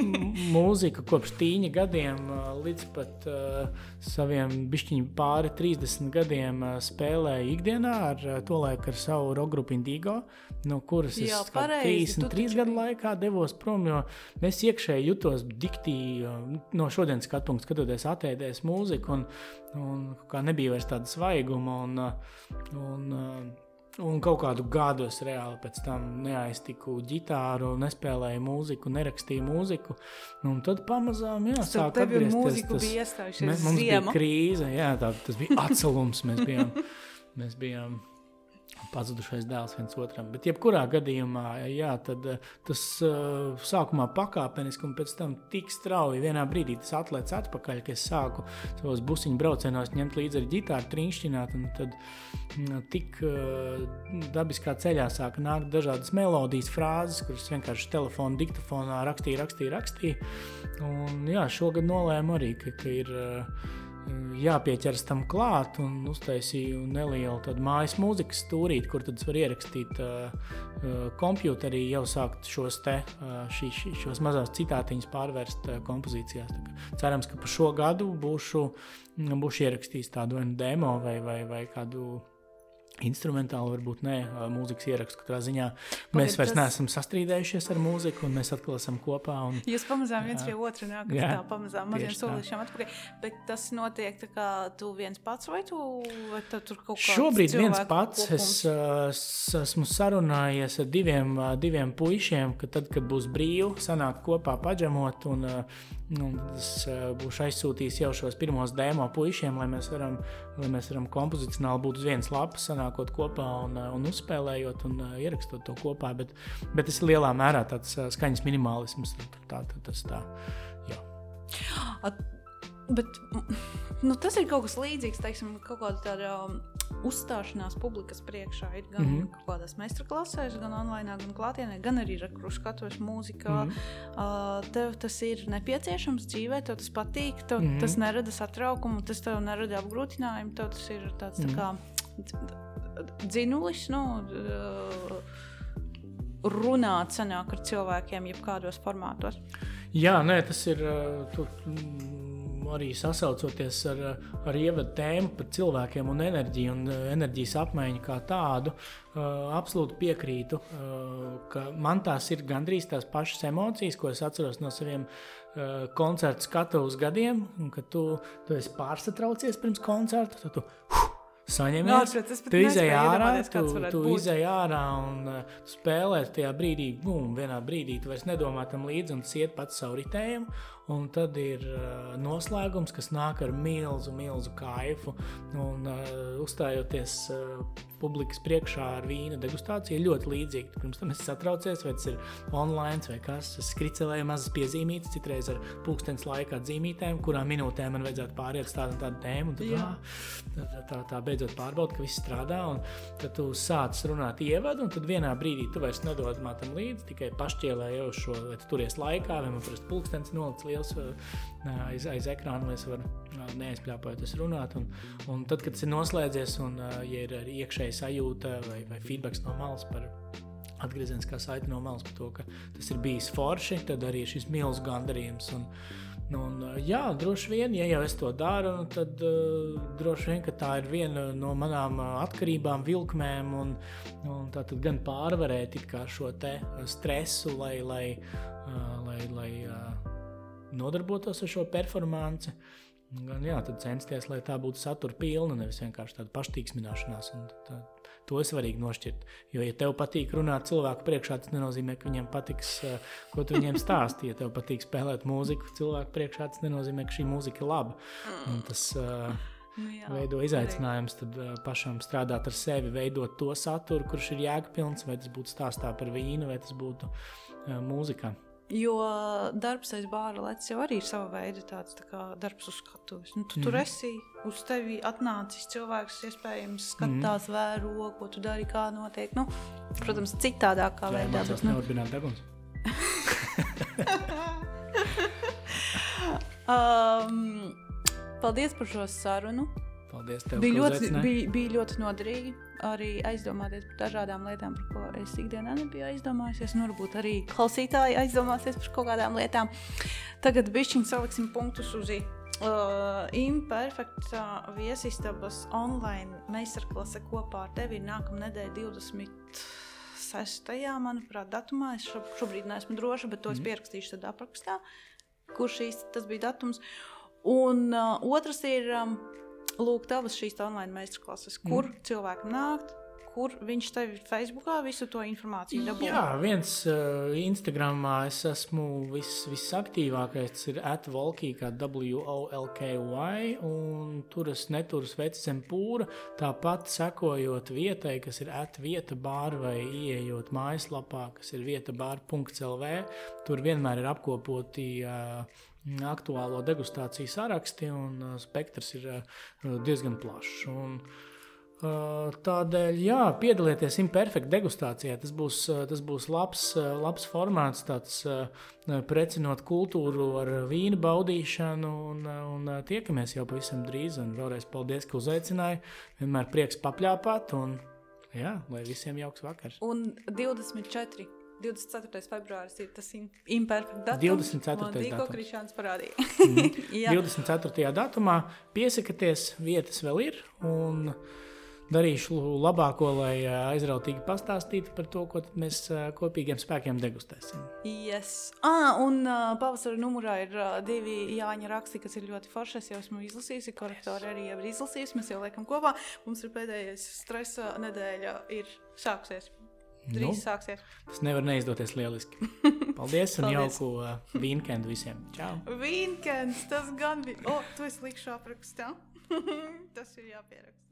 mūziku kopš tīņa gadiem līdz pat uh, saviem bišķiņu pāri 30 gadiem uh, spēlēju ikdienā ar uh, to laiku ar savu rock grupu Indigo, no kuras Jā, es pareizi, 33 tu taču gadu laikā devos prom, jo es iekšēji jutos diktī uh, no šodienas skatu punktu, skatoties atēdēs mūziku un, un kā nebija vairs tāda svaiguma un, un uh, Un kaut kādu gadu es reāli pēc tam neaiztiku ģitāru, nespēlēju mūziku, nerakstīju mūziku. Un tad pamazām, jā, sāk atgriezties mūziku tas- bija iestājušies Mēs, mums ziema. bija krīze, jā, tā, tas bija atcelums. Mēs bijām, mēs bijām pazudušais dēls viens otram. Bet, jebkurā gadījumā, jā, tad, eh, tas uh, sākumā pakāpeniski, un pēc tam tik strauji vienā brīdī tas atlēts atpakaļ, ka es sāku savos busiņu braucienos ņemt līdzi ar ģitāru, trīšķināt, tad mm, tik uh, dabiskā ceļā sāka nākt dažādas melodijas, frāzes, kuras vienkārši telefona diktafonā rakstīja, rakstīja, rakstīja. Un, jā, šogad nolēmu arī, ka, ka ir. Uh, jāpieķeras tam klāt un uztaisīju nelielu mājas mūzikas stūrīti, kur tad es varu ierakstīt uh, komputerī, jau sākt šos te, uh, šī, šī, šos mazās citātiņus pārvērst uh, kompozīcijās. Cerams, ka pa šo gadu būšu, būšu ierakstījis tādu demo vai, vai, vai kādu instrumentāli, varbūt ne mūzikas ierakstu. Katrā ziņā mēs ir vairs tas- neesam sastrīdējušies ar mūziku, un mēs atkal esam kopā. Un, Jūs pamazām viens pie otra nākat, tā pamazām maziem solīšiem atpakaļ. Bet tas notiek tā kā tu viens pats vai tu, vai tu tur kaut kāds Šobrīd viens pats es, kopums? uh, s- esmu sarunājies ar diviem, diviem puišiem, ka tad, kad būs brīvi, sanākt kopā paģamot. Un, nu, es būšu aizsūtījis jau šos pirmos demo puišiem, lai mēs varam, lai mēs varam kompozicionāli būt uz vienas lapas, sanākot kopā un, uh, un uzspēlējot un uh, ierakstot to kopā. Bet, bet tas ir lielā mērā tāds uh, skaņas minimālisms. Tā, tā, tas tā. Jā. At, bet, nu, tas ir kaut kas līdzīgs, teiksim, kaut kāda tāda um, uzstāšanās publikas priekšā. Ir gan mm Mhm. -hmm. kaut kādās meistarklasēs, gan online, gan klātienē, gan arī kurš skatos mūzikā. Mm Mhm. -hmm. uh, tev tas ir nepieciešams dzīvē, tev tas patīk, tev mm Mhm. -hmm. tas nerada satraukumu, tas tev nerada apgrūtinājumu. Tev tas ir tāds Mhm. tā kā d- d- dzinulis. Nu, uh, runāt sanāk ar cilvēkiem, jebkādos formātos. Jā, nē, tas ir tu, arī sasaucoties ar, ar ievadu tēmu par cilvēkiem un enerģiju un enerģijas apmaiņu kā tādu. Absolūti piekrītu, ka man tās ir gandrīz tās pašas emocijas, ko es atceros no saviem koncertu skatuves gadiem, kad tu, tu esi pārsatraucies pirms koncerta. Tad tu, huh, saņemies. Tu izēji ārā, tu, tu izēji ārā un uh, spēlē tajā brīdī, bum, vienā brīdī tu vairs nedomā tam līdzi un iet pats savu ritējumu. Un tad ir uh, noslēgums, kas nāk ar milzu, milzu kaifu. Un, uh, uzstājoties uh, publikas priekšā ar vīna degustāciju, ļoti līdzīgi. Pirms tam es satraucies, vai tas ir online vai kas. Es skricelēju mazas piezīmītas, citreiz ar pulkstenes laikā zīmītēm, kurā minūtē man vajadzētu pāriet uz tādu tādu tēmu. Jā. tā, tā, tā, tā beidzot pārbaudīt, ka viss strādā. Tad tu sāc runāt ievadu, un tad vienā brīdī tu vairs nedod man tam līdzi, tikai pašķielēji jau šo, vai tu turies laikā, vai man parasti pulkstenis nolikts liels aiz, aiz ekrāna, lai es varu neaizpļāpājoties runāt. Un, un tad, kad tas ir noslēdzies, un ja ir arī iekšēji sajūta vai, vai feedback no malas par atgriezeniskā saite no malas par to, ka tas ir bijis forši, tad arī šis milzīgs gandarījums. Un, Un, jā, droši vien, ja jau es to daru, tad uh, droši vien tā ir viena no manām atkarībām, vilkmēm. Un, un tā tad gan pārvarēt šo stresu, lai, lai, uh, lai, lai uh, nodarbotos ar šo performanci. Gan jā, censties, lai tā būtu satura pilna, nevis vienkārši tāda paštīksmināšanās. Tā, to ir svarīgi nošķirt. Jo, ja tev patīk runāt cilvēku priekšā, tas nenozīmē, ka viņiem patiks, ko tu viņiem stāsti. Ja tev patīk spēlēt mūziku cilvēku priekšā, tas nenozīmē, ka šī mūzika ir laba. Un tas uh, nu, jā, veido izaicinājums tad, uh, pašam strādāt ar sevi, veidot to saturu, kurš ir jēgpilns, vai tas būtu stāstā par vīnu, vai tas būtu mūzikā. Jo darbs aiz bāra lec jau arī ir sava veida tāds tā kā darbs uz skatuves. Nu, tu mm. tur mhm. esi, uz tevi atnācis cilvēks, iespējams, skatās, mm. vēro, ko tu dari, kā notiek. Nu, protams, citādākā Jā, veidā. Tas nevar būt deguns. um, paldies par šo sarunu. Paldies, tev, bija ļoti, bija, bija ļoti noderīgi arī aizdomāties par dažādām lietām, par ko es ikdienā nebiju aizdomājusies. Nu, varbūt arī klausītāji aizdomāsies par kaut kādām lietām. Tagad bišķiņi saliksim punktus uz i. Uh, Imperfekta viesistabas online meistarklase kopā ar tevi ir nākamā nedēļa 26. manuprāt, datumā. Es šobrīd neesmu droša, bet to es mhm. pierakstīšu tad aprakstā, kurš īsti tas bija datums. Un uh, otrs ir um, lūk, tavas šīs online meistarklases, kur mm. cilvēki nāk, kur viņš tev Facebookā visu to informāciju dabūjis? Jā, viens uh, Instagramā es esmu vis, visaktīvākais, ir atvolkī, kā W-O-L-K-Y, un tur es neturu sveci zem pūra, tāpat sekojot vietai, kas ir atvieta bāra vai ieejot mājaslapā, kas ir vieta bāra.lv, tur vienmēr ir apkopoti uh, aktuālo degustāciju saraksti, un uh, spektrs ir uh, diezgan plašs. Un, uh, Tādēļ, jā, piedalieties imperfekta degustācijā. Tas būs, tas būs labs, labs formāts, tāds precinot kultūru ar vīnu baudīšanu. Un, un tiekamies jau pavisam drīz. Un vēlreiz paldies, ka uzaicināji. Vienmēr prieks papļāpāt. Un, jā, lai visiem jauks vakars. Un 24 24. februāris ir tas imperfekts datums. 24. datums. Ko Krišāns parādīja. mm. 24. datumā piesakieties, vietas vēl ir. Un darīšu labāko, lai aizrautīgi pastāstītu par to, ko mēs kopīgiem spēkiem degustēsim. Yes. Ah, un pavasara numurā ir divi Jāņa raksti, kas ir ļoti forši. Es jau esmu izlasījusi, korektori yes. arī jau ir izlasījusi. Mēs jau liekam kopā. Mums ir pēdējais stresa nedēļa ir sākusies. Drīz nu, sāksies. Tas nevar neizdoties lieliski. Paldies un jauku uh, vīnkendu visiem. Čau! Vīnkends, tas gan bija. O, oh, tu esi likšu aprakstā. tas ir jāpieraksta.